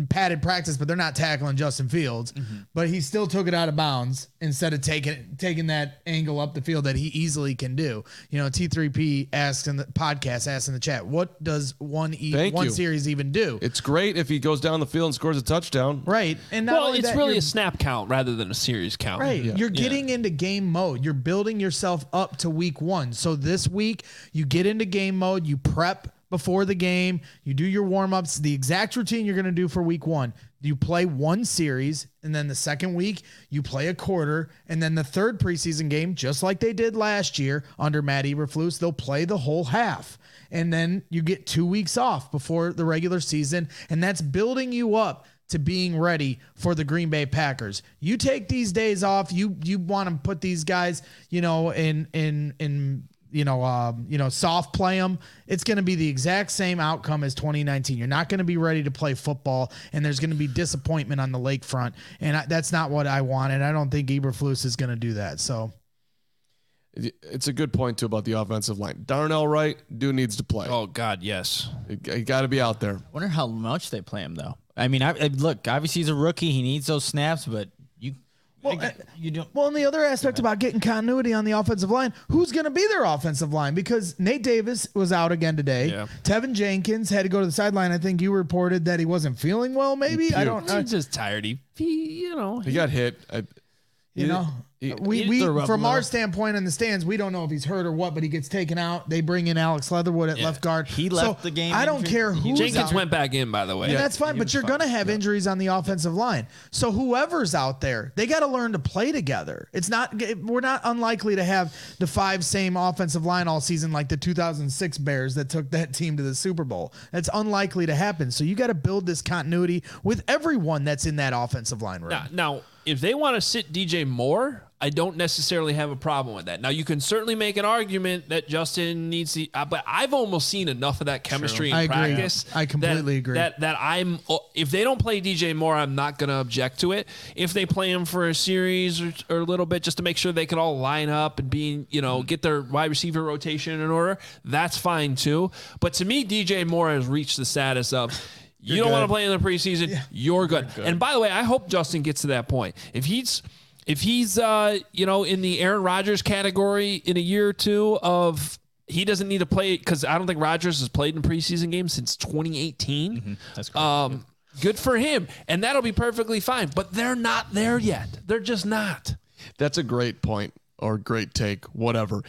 padded practice, but they're not tackling Justin Fields. Mm-hmm. But he still took it out of bounds instead of taking taking that angle up the field that he easily can do. You know, T3P asked in the podcast, asked in the chat, what does one e- Thank one you. series even do? it's great if he goes down the field and scores a touchdown. right. And not Well, only it's that, really a snap count rather than a series count. Right. You're getting into game mode. You're building yourself up to week one. So this week, you get into game mode, you prep before the game, you do your warm ups, the exact routine you're going to do for week one. You play one series, and then the second week, you play a quarter, and then the third preseason game, just like they did last year under Matt Eberflus, they'll play the whole half. And then you get two weeks off before the regular season, and that's building you up to being ready for the Green Bay Packers. You take these days off. You you want to put these guys, you know, in in in you know, um, you know, soft play them. It's going to be the exact same outcome as 2019. You're not going to be ready to play football, and there's going to be disappointment on the lakefront, and I, that's not what I want. And I don't think Eberflus is going to do that. So It's a good point too about the offensive line. Darnell Wright, dude needs to play. Oh God, yes. He got to be out there. Wonder how much they play him though. I mean, I, I- look, obviously he's a rookie. He needs those snaps, but you, Well, I- you don't. Well, and the other aspect about getting continuity on the offensive line, who's going to be their offensive line? Because Nate Davis was out again today. Yeah. Teven Jenkins had to go to the sideline. I think you reported that he wasn't feeling well. Maybe I don't. know. He's just tired. He, he you know, He got hit. I, you know, he- Uh, we, we a from our standpoint in the stands, we don't know if he's hurt or what, but he gets taken out. They bring in Alex Leatherwood at left guard. He left the game I don't injured. care who's Jenkins out. went back in. By the way, And that's fine, but you're going to have injuries on the offensive line. So whoever's out there, they got to learn to play together. It's not we're not unlikely to have the five same offensive line all season like the 2006 Bears that took that team to the Super Bowl. That's unlikely to happen. So you got to build this continuity with everyone that's in that offensive line room. Now, now, if they want to sit DJ Moore, I don't necessarily have a problem with that. Now, you can certainly make an argument that Justin needs to, uh, but I've almost seen enough of that chemistry in I agree. practice. I completely that, agree. That that I'm, uh, if they don't play DJ Moore, I'm not going to object to it. If they play him for a series or, or a little bit, just to make sure they can all line up and be, you know, get their wide receiver rotation in order, that's fine too. But to me, DJ Moore has reached the status of. You don't want to play in the preseason. You're good. And by the way, I hope Justin gets to that point. If he's if he's uh, you know in the Aaron Rodgers category in a year or two of he doesn't need to play because I don't think Rodgers has played in preseason games since 2018. That's correct. Um, good for him, and that'll be perfectly fine. But they're not there yet. They're just not. That's a great point or great take, whatever.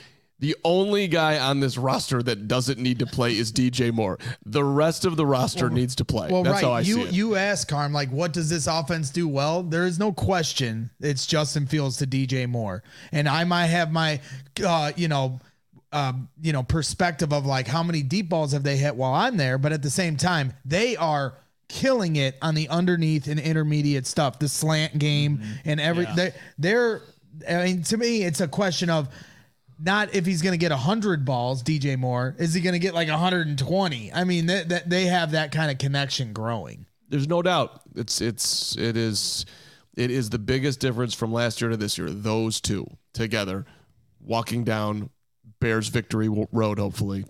The only guy on this roster that doesn't need to play is DJ Moore. The rest of the roster needs to play. Well, That's right. how I you see it. you ask Carm like, what does this offense do well? There is no question. It's Justin Fields to DJ Moore, and I might have my, uh, you know. Um, you know, perspective of like how many deep balls have they hit while I'm there, but at the same time, they are killing it on the underneath and intermediate stuff, the slant game and every. They're, they're, I mean, to me, it's a question of not if he's going to get 100 balls, DJ Moore. Is he going to get like 120? I mean, that they, they have that kind of connection growing. There's no doubt. It's it's it is it is the biggest difference from last year to this year. Those two together, walking down Bears victory road, hopefully,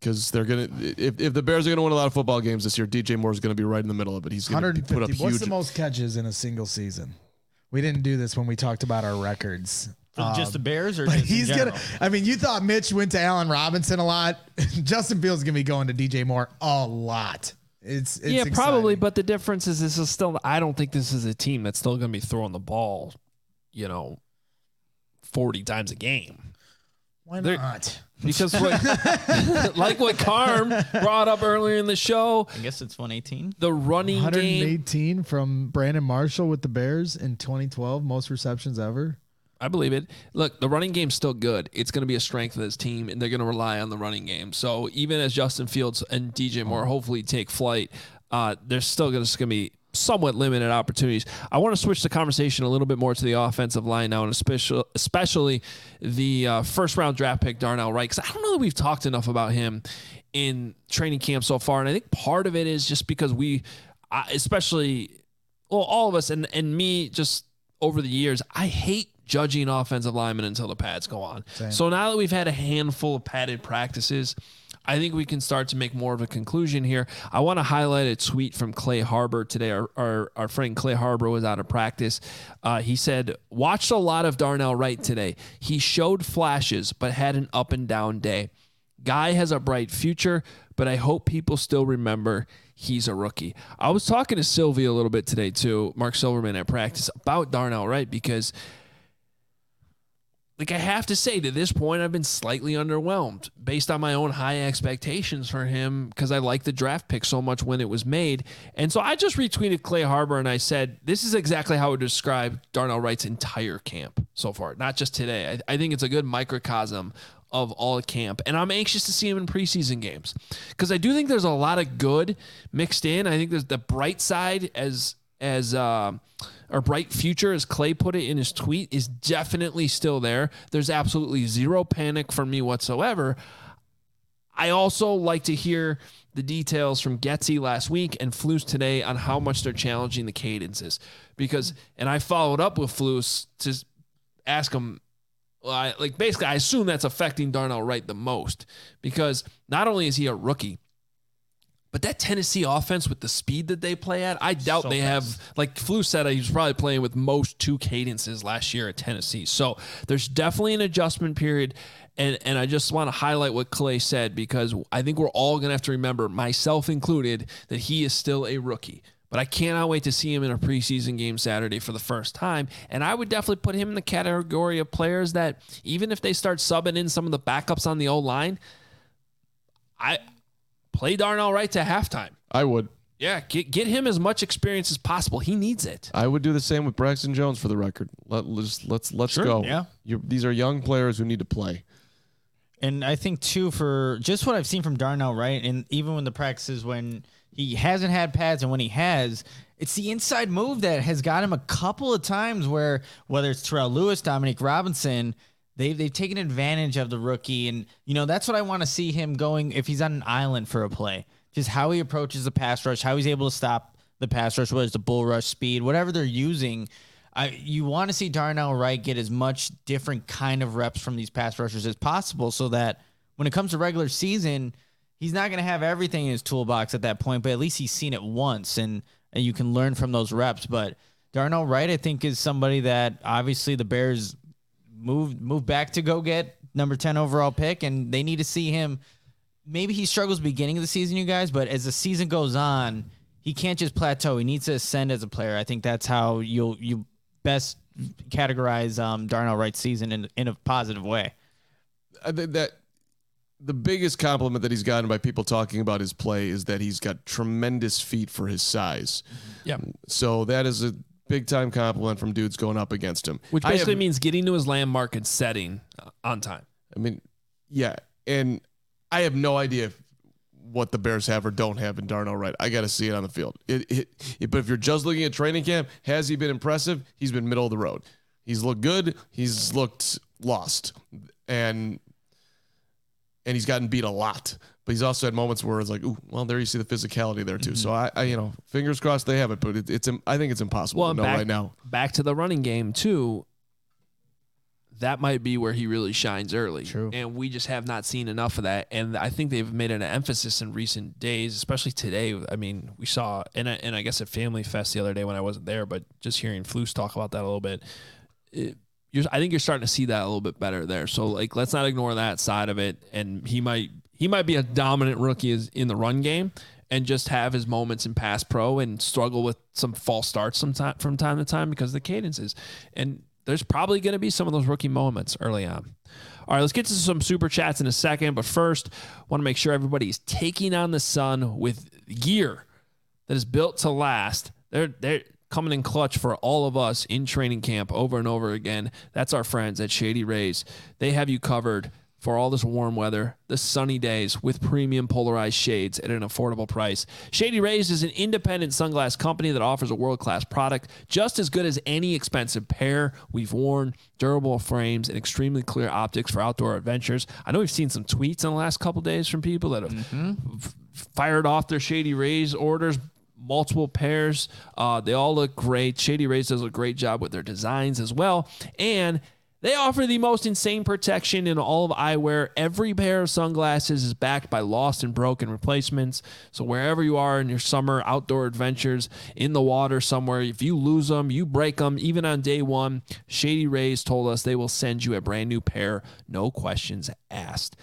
because they're gonna. If, if the Bears are gonna win a lot of football games this year, DJ Moore is gonna be right in the middle of it. He's gonna put up 150. huge. What's the most catches in a single season? We didn't do this when we talked about our records. For just um, the Bears, or But just he's general? gonna. I mean, you thought Mitch went to Allen Robinson a lot. Justin Fields is gonna be going to DJ Moore a lot. It's, it's yeah, probably. But the difference is, this is still. I don't think this is a team that's still going to be throwing the ball, you know, forty times a game. why they're- not? Because what, like what Carm brought up earlier in the show, I guess it's 118. the running game. 118 from Brandon Marshall with the Bears in 2012, most receptions ever. I believe it. Look, the running game's still good. It's going to be a strength of this team, and they're going to rely on the running game. So even as Justin Fields and DJ Moore hopefully take flight, uh, there's still going to be somewhat limited opportunities. I want to switch the conversation a little bit more to the offensive line now, and especially especially the uh, first round draft pick Darnell Wright, because I don't know that we've talked enough about him in training camp so far, and I think part of it is just because we, uh, especially, well, all of us and and me just over the years, I hate judging offensive linemen until the pads go on. So now that we've had a handful of padded practices, I think we can start to make more of a conclusion here. I want to highlight a tweet from Clay Harbor today. Our, our, our friend Clay Harbor was out of practice. Uh, he said, Watched a lot of Darnell Wright today. He showed flashes, but had an up and down day. Guy has a bright future, but I hope people still remember he's a rookie. I was talking to Sylvie a little bit today, too, Mark Silverman at practice, about Darnell Wright because like I have to say to this point I've been slightly underwhelmed based on my own high expectations for him because I liked the draft pick so much when it was made. And so I just retweeted Clay Harbor and I said this is exactly how I would describe Darnell Wright's entire camp so far, not just today. I, I think it's a good microcosm of all camp. And I'm anxious to see him in preseason games because I do think there's a lot of good mixed in. I think there's the bright side as as uh, bright future, as Clay put it in his tweet, is definitely still there. There's absolutely zero panic for me whatsoever. I also like to hear the details from Getsy last week and Flus today on how much they're challenging the cadences. Because, and I followed up with Flus to ask him, like basically, I assume that's affecting Darnell Wright the most because not only is he a rookie, but that Tennessee offense with the speed that they play at, I doubt So they fast. have like Flu said he was probably playing with most two cadences last year at Tennessee. So there's definitely an adjustment period. And and I just want to highlight what Clay said because I think we're all gonna have to remember, myself included, that he is still a rookie. But I cannot wait to see him in a preseason game Saturday for the first time. And I would definitely put him in the category of players that even if they start subbing in some of the backups on the old line, I play Darnell Wright to halftime. I would. Yeah, get get him as much experience as possible. He needs it. I would do the same with Braxton Jones for the record. Let, let's let's let's Sure, go. yeah. you these are young players who need to play. And I think too for just what I've seen from Darnell, right? And even when the practices when he hasn't had pads and when he has, it's the inside move that has got him a couple of times where whether it's Terrell Lewis, Dominique Robinson, they've they've taken advantage of the rookie. And you know, that's what I want to see him going if he's on an island for a play. Just how he approaches the pass rush, how he's able to stop the pass rush, whether it's the bull rush speed, whatever they're using. I, you want to see Darnell Wright get as much different kind of reps from these pass rushers as possible so that when it comes to regular season, he's not going to have everything in his toolbox at that point, but at least he's seen it once and, and you can learn from those reps. But Darnell Wright, I think, is somebody that obviously the Bears moved move back to go get number 10 overall pick, and they need to see him. Maybe he struggles beginning of the season, you guys, but as the season goes on, he can't just plateau. He needs to ascend as a player. I think that's how you'll you best categorize um, Darnell Wright's season in in a positive way. I think that the biggest compliment that he's gotten by people talking about his play is that he's got tremendous feet for his size. Yeah. So that is a big time compliment from dudes going up against him. Which basically have- means getting to his landmark and setting on time. I mean, yeah, and I have no idea if, what the Bears have or don't have in Darnell Wright. I got to see it on the field. It, it, it- but if you're just looking at training camp, has he been impressive? He's been middle of the road. He's looked good. He's looked lost. and and he's gotten beat a lot. But he's also had moments where it's like, ooh, well, there you see the physicality there too. So mm-hmm. I, I, you know, fingers crossed they have it, but it, it's I think it's impossible Well, to know back, right now. back to the running game too. That might be where he really shines early. True. And we just have not seen enough of that. And I think they've made an emphasis in recent days, especially today. I mean, we saw, and I, and I guess at Family Fest the other day when I wasn't there, but just hearing Flus talk about that a little bit, it, you're, I think you're starting to see that a little bit better there. So like, let's not ignore that side of it. And he might he might be a dominant rookie in the run game and just have his moments in pass pro and struggle with some false starts some time, from time to time because the cadences. And there's probably going to be some of those rookie moments early on. All right, let's get to some super chats in a second. But first, want to make sure everybody's taking on the sun with gear that is built to last. They're they're coming in clutch for all of us in training camp over and over again. That's our friends at Shady Rays. They have you covered for all this warm weather, the sunny days with premium polarized shades at an affordable price. Shady Rays is an independent sunglass company that offers a world-class product just as good as any expensive pair we've worn, durable frames and extremely clear optics for outdoor adventures. I know we've seen some tweets in the last couple days from people that have f- fired off their Shady Rays orders multiple pairs. Uh, they all look great. Shady Rays does a great job with their designs as well. And they offer the most insane protection in all of eyewear. Every pair of sunglasses is backed by lost and broken replacements. So wherever you are in your summer outdoor adventures, in the water somewhere, if you lose them, you break them, even on day one, Shady Rays told us they will send you a brand new pair, no questions asked.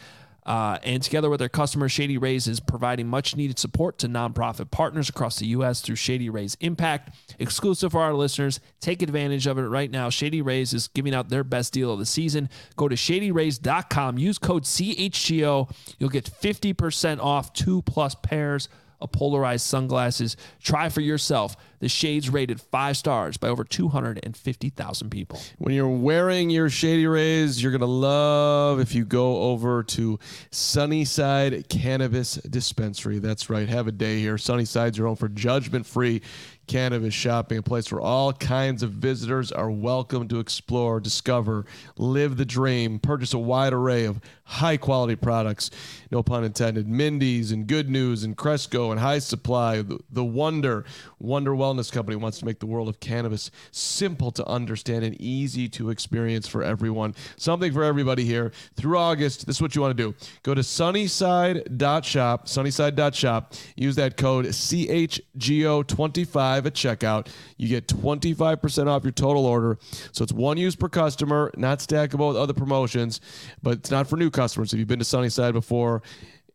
Uh, and together with their customers, Shady Rays is providing much needed support to nonprofit partners across the U.S. through Shady Rays Impact. Exclusive for our listeners. Take advantage of it right now. Shady Rays is giving out their best deal of the season. Go to shadyrays.com. Use code CHGO. You'll get 50% off two plus pairs polarized sunglasses. Try for yourself. The shades rated five stars by over 250,000 people. When you're wearing your Shady Rays, you're going to love if you go over to Sunnyside Cannabis Dispensary. That's right. Have a day here. Sunnyside's your home for judgment free cannabis shopping, a place where all kinds of visitors are welcome to explore, discover, live the dream, purchase a wide array of high quality products. No pun intended. Mindy's and Good News and Cresco and High Supply. The, the Wonder, Wonder Wellness Company wants to make the world of cannabis simple to understand and easy to experience for everyone. Something for everybody here. Through August, this is what you want to do. Go to sunnyside.shop, sunnyside.shop. Use that code CHGO25 at checkout. You get 25% off your total order. So it's one use per customer, not stackable with other promotions, but it's not for new customers. If you've been to Sunnyside before,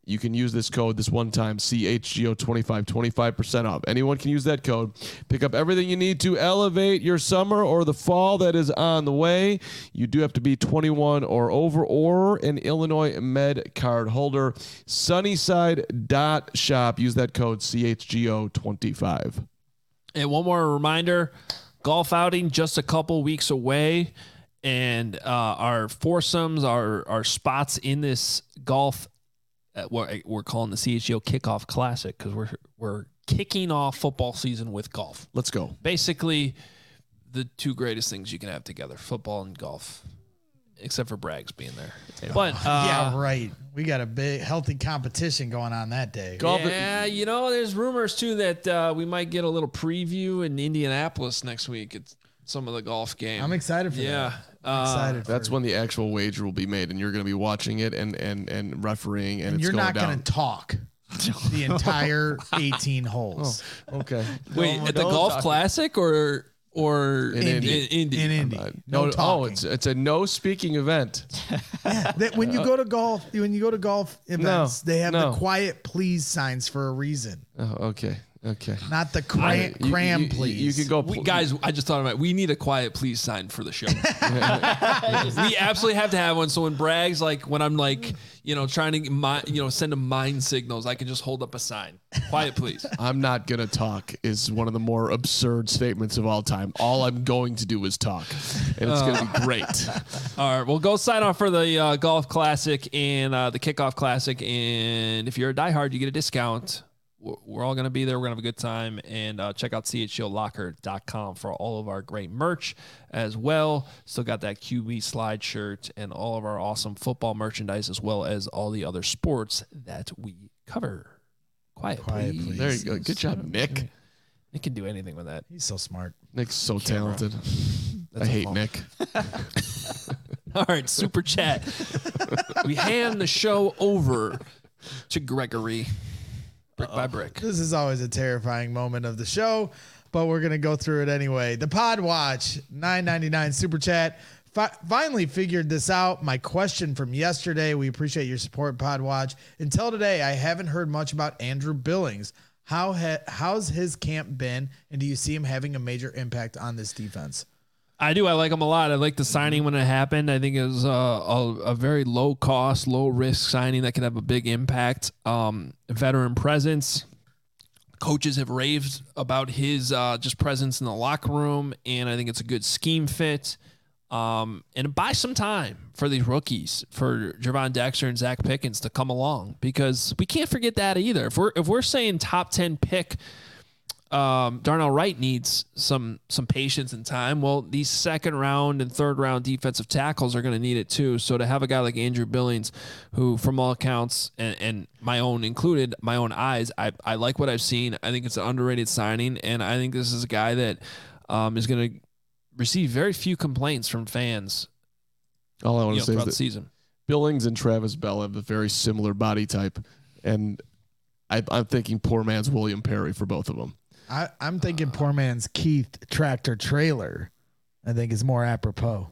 you can use this code this one time CHGO25 25% off. Anyone can use that code. Pick up everything you need to elevate your summer or the fall that is on the way. You do have to be 21 or over or an Illinois Med card holder. Sunnyside.shop. Use that code CHGO25. And one more reminder golf outing just a couple weeks away. And uh, our foursomes, our, our spots in this golf, uh, what we're calling the CHGO Kickoff Classic because we're, we're kicking off football season with golf. Let's go. Basically, the two greatest things you can have together football and golf, except for Braggs being there. But uh, yeah, right. We got a big, healthy competition going on that day. Golf- Yeah, you know, there's rumors too that uh, we might get a little preview in Indianapolis next week. It's some of the golf game. I'm excited for Yeah, that. uh, I'm excited. For That's it. when the actual wager will be made, and you're going to be watching it and and and refereeing, and, And it's you're going not down. going to talk the entire 18 holes. okay. Wait, at the golf classic or or In Indy. In Indy. In Indy. Uh, no, oh, talking. it's it's a no speaking event. that when you go to golf, when you go to golf events, they have no. the quiet please signs for a reason, Oh, okay, okay. not the cram, You- cram you, please. You, you can go, We, guys, I just thought about it. We need a quiet please sign for the show. we absolutely have to have one. So when Bragg's like, when I'm like, you know, trying to, mi- you know, send him mind signals, I can just hold up a sign. Quiet please. I'm not gonna talk is one of the more absurd statements of all time. All I'm going to do is talk, and it's gonna be great. All right, well, go sign up for the uh, golf classic and uh, the kickoff classic, and if you're a diehard, you get a discount we're we're all going to be there. We're going to have a good time. And uh, check out chshowlocker.com for all of our great merch as well. Still got that QB slide shirt and all of our awesome football merchandise, as well as all the other sports that we cover. Quiet, Quiet, please. please. There you go. Good job, Nick. Nick can do anything with that. He's so smart. Nick's so talented. I hate fault. Nick. All right, super chat. we hand the show over to Gregory, brick by brick. This is always a terrifying moment of the show, but we're gonna go through it anyway. The Pod Watch, nine ninety nine super chat. Fi- finally figured this out. My question from yesterday. We appreciate your support, Pod Watch. Until today, I haven't heard much about Andrew Billings. How ha- how's his camp been, and do you see him having a major impact on this defense? I do. I like him a lot. I like the signing when it happened. I think it was uh, a, a very low cost, low risk signing that could have a big impact. Um, veteran presence. Coaches have raved about his uh, just presence in the locker room, and I think it's a good scheme fit. Um, and buy some time for these rookies, for Gervon Dexter and Zacch Pickens to come along, because we can't forget that either. If we're if we're saying top ten pick um, Darnell Wright needs some some patience and time. Well, these second round and third round defensive tackles are going to need it too. So to have a guy like Andrew Billings, who from all accounts and, and my own included, my own eyes, I, I like what I've seen. I think it's an underrated signing, and I think this is a guy that um, is going to receive very few complaints from fans All I want you to know, say is throughout the that season. Billings and Travis Bell have a very similar body type, and I, I'm thinking poor man's William Perry for both of them. I, I'm thinking poor man's Keith tractor Traylor. I think is more apropos.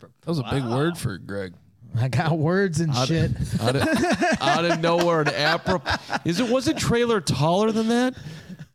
That was a big word for Greg. I got words and shit. Out of, out of nowhere, an apropos. Is it was it Traylor taller than that?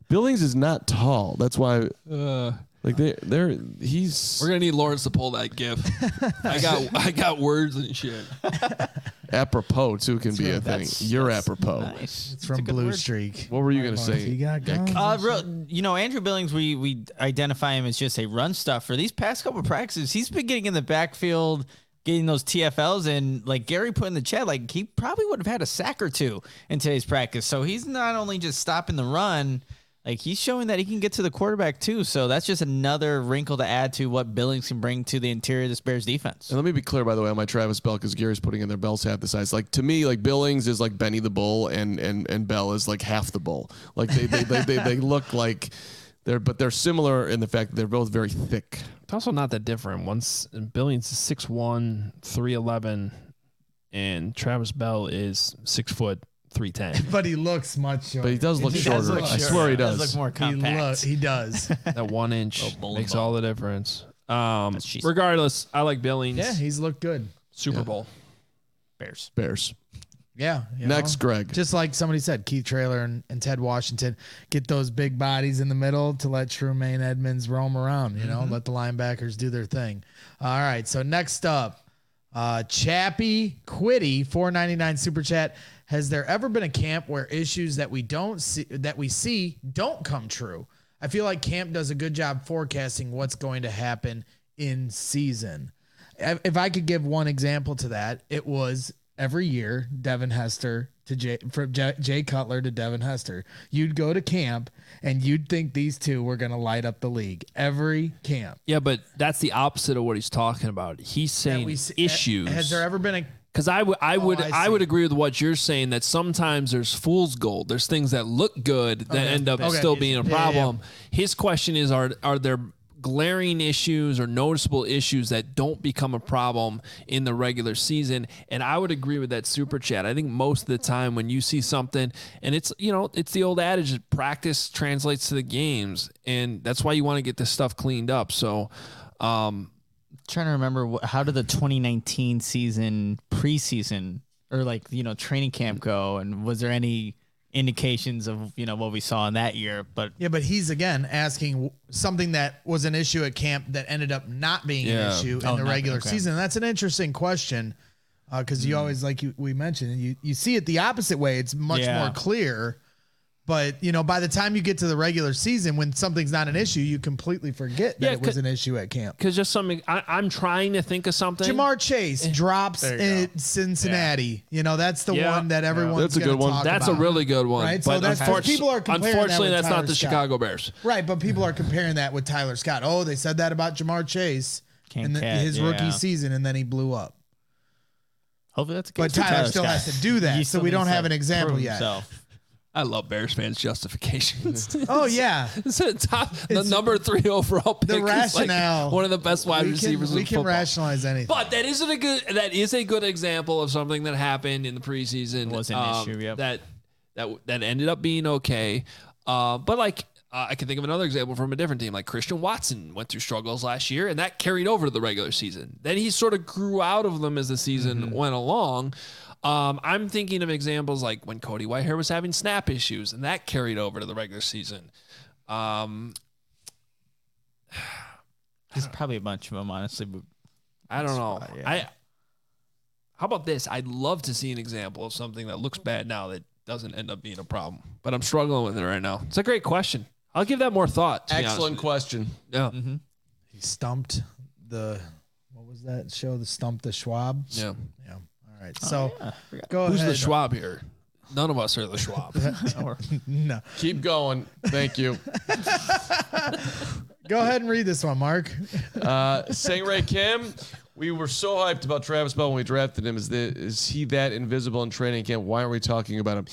Billings is not tall. That's why, Uh, like they, they're he's we're gonna need Lawrence to pull that gif. I got I got words and shit. apropos too can be a thing. That's- You're that's apropos. Nice. It's It's from a good Blue word. Streak. What were you gonna He say? got guns. Uh, real, you know, Andrew Billings, we we identify him as just a run stuffer. These past couple of practices, he's been getting in the backfield, getting those TFLs, and like Gary put in the chat, like he probably would have had a sack or two in today's practice. So he's not only just stopping the run, like he's showing that he can get to the quarterback too. So that's just another wrinkle to add to what Billings can bring to the interior of this Bears defense. And let me be clear, by the way, on my Travis Bell, because Gary's putting in their Bell's half the size. Like to me, like Billings is like Benny the Bull, and and and Bell is like half the bull. Like they they they, they, they look like they're, but they're similar in the fact that they're both very thick. It's also not that different. Once Billings is 6'1", 311, and Travis Bell is six foot three ten. but he looks much shorter. But he does look He shorter. does look I shorter. swear he Does does. look more He, compact. lo- he does. that one inch Little makes ball. all the difference. Um, That's cheesy. regardless, I like Billings. yeah, he's looked good. Super Yeah. Bowl. Bears. Bears. Yeah. you Next, know? Greg. Just like somebody said, Keith Traylor and, and Ted Washington get those big bodies in the middle to let Tremaine Edmunds roam around, you know, let the linebackers do their thing. All right. So next up, uh, Chappie Quitty, 499 super chat. Has there ever been a camp where issues that we don't see that we see don't come true? I feel like camp does a good job forecasting what's going to happen in season. If I could give one example to that, it was every year Devin Hester to Jay from Jay, Cutler to Devin Hester. You'd go to camp and you'd think these two were going to light up the league every camp. Yeah, but that's the opposite of what he's talking about. He's saying see- issues. Has there ever been a Because I would, I would, I I, would agree with what you're saying that sometimes there's fool's gold. There's things that look good that Okay. end up Okay. still being a Yeah, yeah, yeah. problem. His question is: Are are there glaring issues or noticeable issues that don't become a problem in the regular season? And I would agree with that super chat. I think most of the time when you see something, and it's you know it's the old adage: that practice translates to the games, and that's why you want to get this stuff cleaned up. So. Um, trying to remember wh- how did the 2019 season preseason or like you know training camp go and was there any indications of you know what we saw in that year but Yeah, but he's again asking something that was an issue at camp that ended up not being an Yeah. issue in Oh, the not- regular okay. season. That's an interesting question uh, because you mm. always like you, we mentioned you you see it the opposite way. It's much Yeah. more clear. But you know, by the time you get to the regular season, when something's not an issue, you completely forget that Yeah, it was an issue at camp. Because just something, I, I'm trying to think of something. Ja'Marr Chase eh. drops There you in Cincinnati. You know, that's the Yeah. one that everyone's That's a good one. That's about. a really good one. Right, so But that's- unfortunately, people are comparing that unfortunately, with that's not the Scott. Chicago Bears. right. But people are comparing that with Tyler Scott. Oh, they said that about Ja'Marr Chase Can't in the, catch, his yeah. rookie season, and then he blew up. Hopefully that's. But good for Tyler still Scott. has to do that, so we don't have an example yet. himself. I love Bears fans' justifications. Oh yeah, It's a top, the It's- number three overall pick. the is like rationale. one of the best wide we can, receivers we in can football. rationalize anything. But that isn't a good. That is a good example of something that happened in the preseason. That Was an um, issue, yep. That that that ended up being okay. Uh, but like uh, I can think of another example from a different team, like Christian Watson went through struggles last year, and that carried over to the regular season. Then he sort of grew out of them as the season Mm-hmm. went along. Um, I'm thinking of examples like when Cody Whitehair was having snap issues, and that carried over to the regular season. Um, There's probably a bunch of them, honestly. But I don't know. spot, yeah. I how about this? I'd love to see an example of something that looks bad now that doesn't end up being a problem. But I'm struggling with it right now. It's a great question. I'll give that more thought. to be honest Excellent with question. you. Yeah. Mm-hmm. he stumped the what was that show? The stump the Schwab. Yeah. Yeah. All right. So yeah, I go Who's ahead. the Schwab here? None of us are the Schwab. No. Keep going. Thank you. Go ahead and read this one, Mark. Uh, Sangray Kim, we were so hyped about Travis Bell when we drafted him. Is, the, is he that invisible in training camp? Why aren't we talking about him?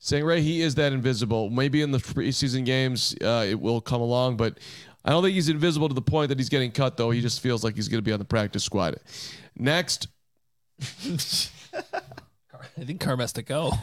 Sangray, he is that invisible. Maybe in the preseason games uh, it will come along, but I don't think he's invisible to the point that he's getting cut, though. He just feels like he's going to be on the practice squad. Next, I think Carm has to go.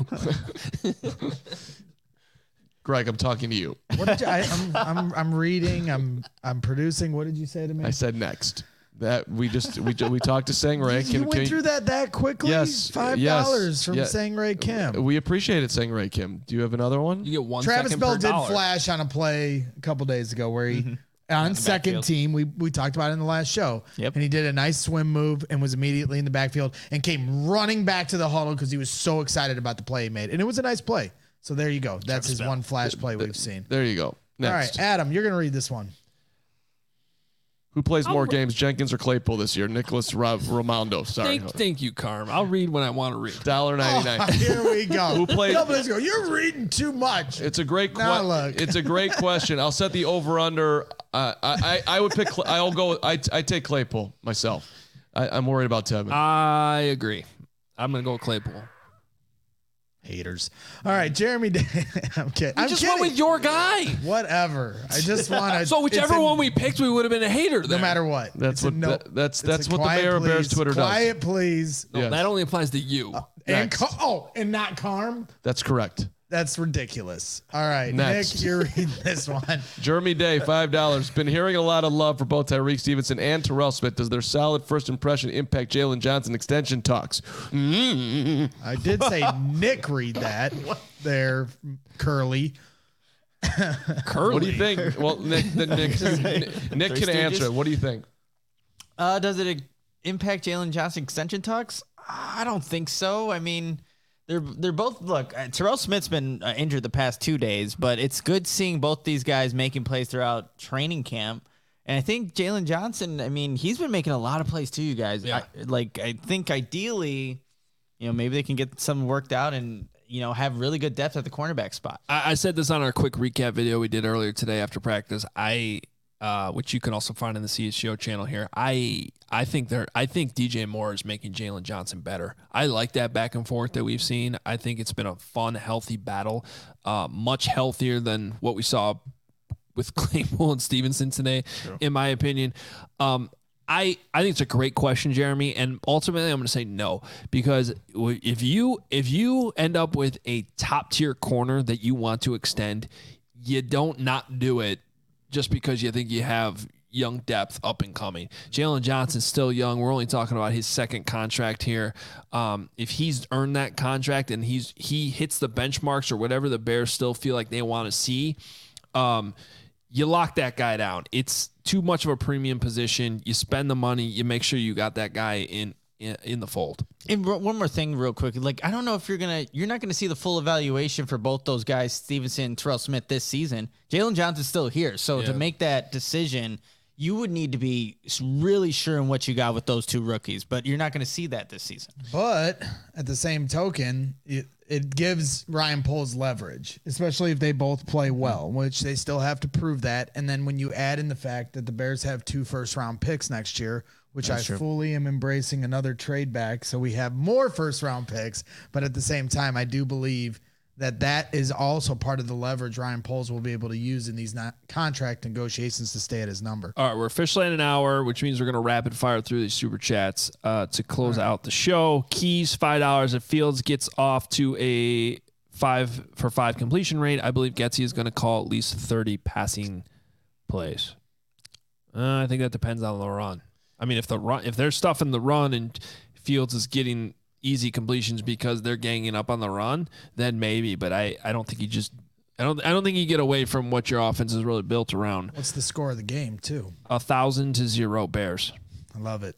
Greg, I'm talking to you. What did you, I, I'm, I'm I'm reading. I'm I'm producing. What did you say to me? I said next. That we just we we talked to Sangray. you went through that that quickly. Yes, Five yes, dollars from yeah. Sangray Kim. We appreciate it, Sangray Kim. Do you have another one? You get one Travis Bell did dollar. flash on a play a couple days ago where he mm-hmm. On second backfield. team we we talked about it in the last show. Yep. And he did a nice swim move and was immediately in the backfield and came running back to the huddle because he was so excited about the play he made. And it was a nice play. So there you go. That's his one flash play we've seen. There you go. All right, Adam, you're gonna read this one. Who plays more games, Jenkins or Claypool this year? Nicholas Ra- Romando. Sorry. Thank, thank you, Carm. I'll read when I want to read. Dollar ninety nine. Here we go. Who played- Nobody's go. You're reading too much. It's a great Now question. It's a great question. I'll set the over under. Uh, I, I I would pick. Cl- I'll go. I I take Claypool myself. I, I'm worried about Tevin. I agree. I'm gonna go with Claypool. Haters. All right, Jeremy. Day- I'm kidding. I I'm just kidding. went with your guy. Whatever. I just want to. So whichever one we picked, we would have been a hater. No there. mayor what. That's It's a what- no- that- that's- it's a that's what the quiet mayor of Bears please. Twitter does. Quiet, please. No, Yes. that only applies to you. And Next. Car- oh, and not Carm. That's correct. That's ridiculous. All right, Next. Nick, you're reading this one. Jeremy Day, five dollars. Been hearing a lot of love for both Tyrique Stevenson and Terrell Smith. Does their solid first impression impact Jaylon Johnson extension talks? I did say Nick read that. There, Curly. Curly. What do you think? Well, Nick, then Nick, Nick, Nick can answer. Stooges? What do you think? Uh, does it impact Jaylon Johnson extension talks? I don't think so. I mean, they're they're both look. uh, Terrell Smith's been uh, injured the past two days, but it's good seeing both these guys making plays throughout training camp. And I think Jaylon Johnson. I mean, he's been making a lot of plays too. You guys, Yeah. I, like I think ideally, you know, maybe they can get some worked out and you know have really good depth at the cornerback spot. I, I said this on our quick recap video we did earlier today after practice. I, uh, which you can also find in the CSGO channel here. I, I think they're. I think DJ Moore is making Jaylon Johnson better. I like that back and forth that we've seen. I think it's been a fun, healthy battle, uh, much healthier than what we saw with Claypool and Stevenson today, in my opinion. Um, I, I think it's a great question, Jeremy, and ultimately I'm going to say no because if you if you end up with a top tier corner that you want to extend, you don't not do it just because you think you have young depth up and coming. Jaylon Johnson's still young. We're only talking about his second contract here. Um, if he's earned that contract and he's he hits the benchmarks or whatever the Bears still feel like they want to see, um, you lock that guy down. It's too much of a premium position. You spend the money. You make sure you got that guy in in, in the fold. And one more thing, real quick. Like, I don't know if you're gonna, you're not gonna see the full evaluation for both those guys, Stevenson and Terrell Smith, this season. Jaylon Johnson's still here, so to make that decision, you would need to be really sure in what you got with those two rookies. But you're not gonna see that this season. But at the same token, it, it gives Ryan Poles leverage, especially if they both play well, which they still have to prove that. And then when you add in the fact that the Bears have two first round picks next year, which I fully am embracing another trade back, so we have more first round picks. But at the same time, I do believe that that is also part of the leverage Ryan Poles will be able to use in these not contract negotiations to stay at his number. All right, we're officially at an hour, which means we're going to rapid fire through these super chats uh, to close out the show. Keys five dollars. If Fields gets off to a five for five completion rate, I believe Getsy is going to call at least thirty passing plays. Uh, I think that depends on the run. I mean, if the run, if there's stuff in the run and Fields is getting easy completions because they're ganging up on the run, then maybe. But I, I don't think you just. I don't. I don't think you get away from what your offense is really built around What's the score of the game, too? a thousand to zero Bears. I love it.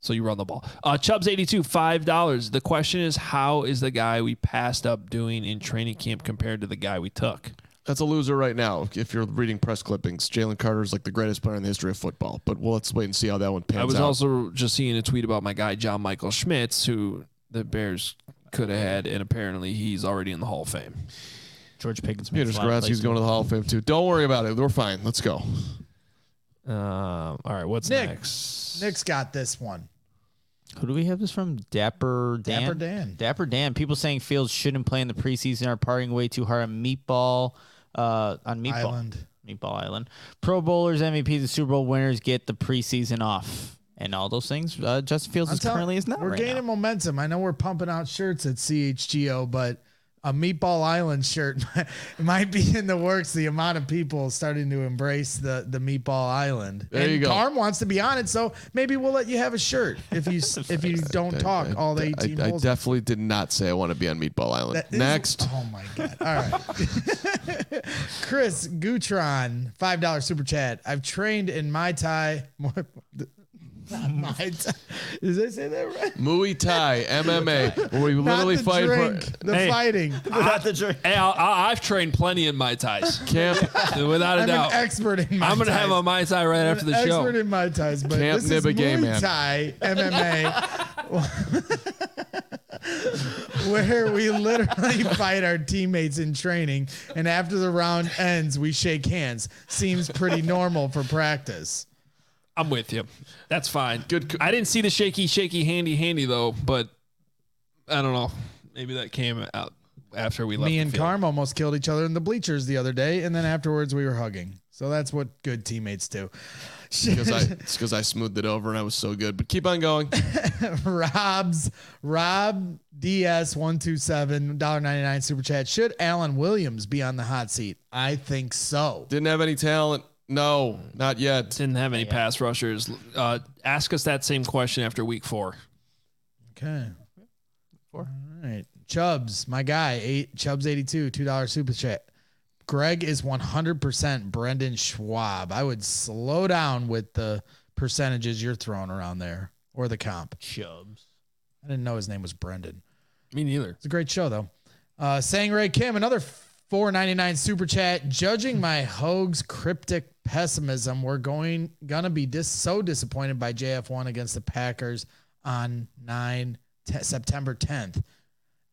So you run the ball. Uh, Chubbs eighty two five dollars. The question is, how is the guy we passed up doing in training camp compared to the guy we took? That's a loser right now. If you're reading press clippings, Jalen Carter is like the greatest player in the history of football. But well, let's wait and see how that one pans out. I was out. also just seeing a tweet about my guy John Michael Schmitz, who the Bears could have had, and apparently he's already in the Hall of Fame. George Pickens. Peter makes a lot of Skoronski's plays. going to the Hall of Fame too. Don't worry about it. We're fine. Let's go. Um, all right, what's Nick. next? Nick's got this one. Who do we have this from? Dapper Dan. Dapper Dan. Dapper Dan. People saying Fields shouldn't play in the preseason are partying way too hard on Meatball. Uh, on Meatball Island. Meatball Island. Pro Bowlers, MVPs, and Super Bowl winners get the preseason off, and all those things. Uh, Justin Fields I'm is telling- currently is not We're right gaining now. momentum. I know we're pumping out shirts at CHGO, but a Meatball Island shirt might be in the works. The amount of people starting to embrace the the Meatball Island. There and you go. Carm wants to be on it, so maybe we'll let you have a shirt if you if you don't talk all the 18 I, I definitely did not say I want to be on Meatball Island. That is- Next. oh my god! All right, Chris Gutron, five dollar super chat. I've trained in my Thai. Not my Thai. Did I say that right? Muay Thai, MMA, where we literally Not the fight drink, for the Hey. fighting. Not the drink. Hey, I'll, I- I've trained plenty in Mai Tais, Camp without a I'm doubt. an expert in my I'm gonna have a Mai Tai right after the show. expert in my ties, but Camp this is Nibagay, Muay man. Thai MMA, where we literally fight our teammates in training, and after the round ends, we shake hands. Seems pretty normal for practice. I'm with you. That's fine. Good. I didn't see the shaky, shaky, handy, handy though, but I don't know. Maybe that came out after we left. Me the and field. Carm almost killed each other in the bleachers the other day, and then afterwards we were hugging. So that's what good teammates do. because I it's because I smoothed it over and I was so good. But keep on going. Rob's Rob DS one two seven dollar ninety nine super chat. Should Alan Williams be on the hot seat? I think so. Didn't have any talent. No, not yet. Didn't have any pass rushers. Uh, ask us that same question after week four. Okay. Four. All right. Chubbs, my guy, eight Chubbs eighty two, two dollar super chat. Greg is one hundred percent Brendan Schwab. I would slow down with the percentages you're throwing around there or the comp. Chubbs. I didn't know his name was Brendan. Me neither. It's a great show though. Uh saying Ray Kim, another 499 super chat. Judging my Hoge's cryptic pessimism, we're going gonna be dis- so disappointed by JF1 against the Packers on 9 te- September 10th.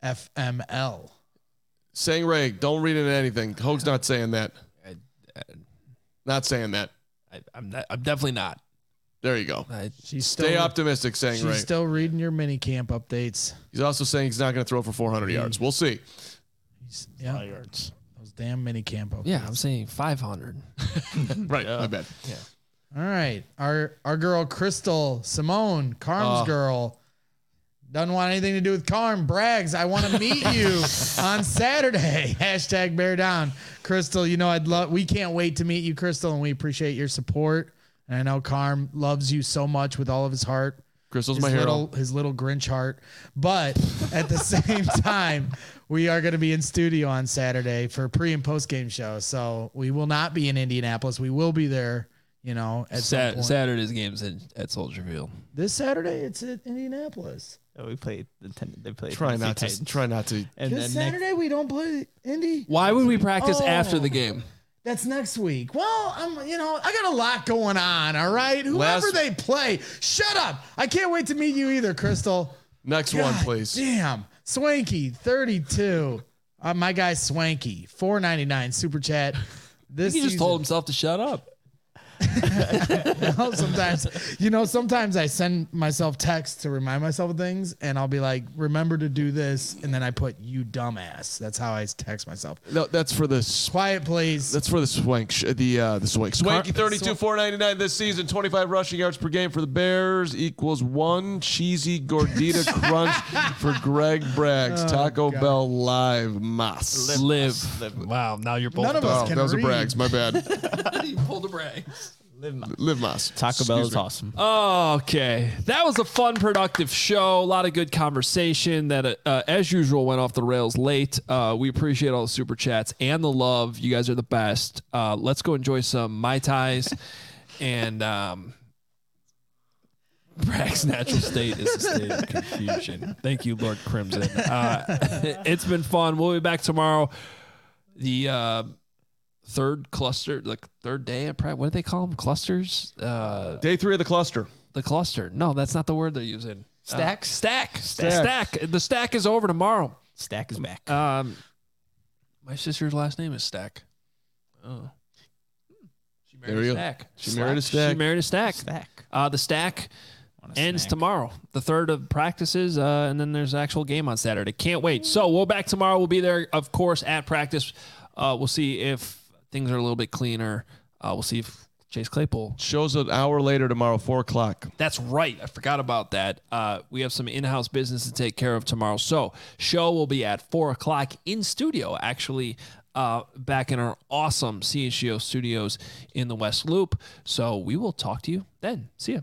FML. Saying Ray, don't read into anything. Hoge's not saying that. Not saying that. I, I'm, not, I'm definitely not. There you go. I, She's Stay still optimistic, saying She's Ray. still reading your mini camp updates. He's also saying he's not going to throw for 400 yards. We'll see. He's, yeah, those damn mini camp updates. yeah, I'm saying 500. Right. My bad. Yeah. All right. Our our girl Crystal Simone, Carm's Oh. girl, doesn't want anything to do with Carm. Braggs, I want to meet you on Saturday. Hashtag bear down. Crystal, you know I'd love we can't wait to meet you, Crystal, and we appreciate your support. And I know Carm loves you so much with all of his heart. Crystal's His my hero. little his little Grinch heart. But at the same time, we are going to be in studio on Saturday for pre and post game show. So we will not be in Indianapolis. We will be there. You know, at some Sat- point. Saturday's games in, at Soldier Field. this Saturday it's at Indianapolis. Oh, we played the ten, they played. Try Tennessee not to. Titans. Try not to. And This then next, Saturday we don't play Indy. Why would we practice oh. after Oh. the game? That's next week. Well, I'm you know I got a lot going on. All right, whoever Last- they play, shut up. I can't wait to meet you either, Crystal. Next one, God please. Damn, Swanky, thirty-two. Uh, my guy Swanky, four ninety-nine super chat. This He just season- told himself to shut up. know, sometimes, you know, sometimes I send myself texts to remind myself of things, and I'll be like, "Remember to do this," and then I put "you dumbass." That's how I text myself. No, that's for the. s- Quiet, please. That's for the swank. Sh- the uh, the swank. Swanky Car- 32 499 this season. 25 rushing yards per game for the Bears equals one cheesy gordita crunch for Greg Braggs. Taco Bell live mas. Live. Wow, now you're both None of Oh, us can that was read. a Braggs. My bad. you pulled the Braggs. Live mas. Taco Bell Excuse is me. awesome. Okay, that was a fun, productive show. A lot of good conversation that, uh, as usual, went off the rails late. Uh, we appreciate all the super chats and the love. You guys are the best. Uh, let's go enjoy some mai tais, and um, Bragg's natural state is a state of confusion. Thank you, Lord Crimson. Uh, it's been fun. We'll be back tomorrow. The uh, third cluster, the third day of practice. What do they call them? Clusters. Uh, Day three of the cluster. the cluster. No, that's not the word they're using. Stacks? Uh, stack. Stack. The stack is over tomorrow. Stack is back. Um, my sister's last name is Stack. Oh. She married There a go. stack. She married a stack. She married a stack. Stack. Uh, the stack Want a ends snack. tomorrow. The third of practices, uh, and then there's an actual game on Saturday. Can't wait. So we'll back tomorrow. We'll be there, of course, at practice. Uh, we'll see if things are a little bit cleaner. Uh, we'll see if Chase Claypool Shows an hour later tomorrow, 4 o'clock. That's right. I forgot about that. Uh, we have some in-house business to take care of tomorrow. So show will be at four o'clock in studio. Actually, uh, back in our awesome CHGO studios in the West Loop. So we will talk to you then. See ya.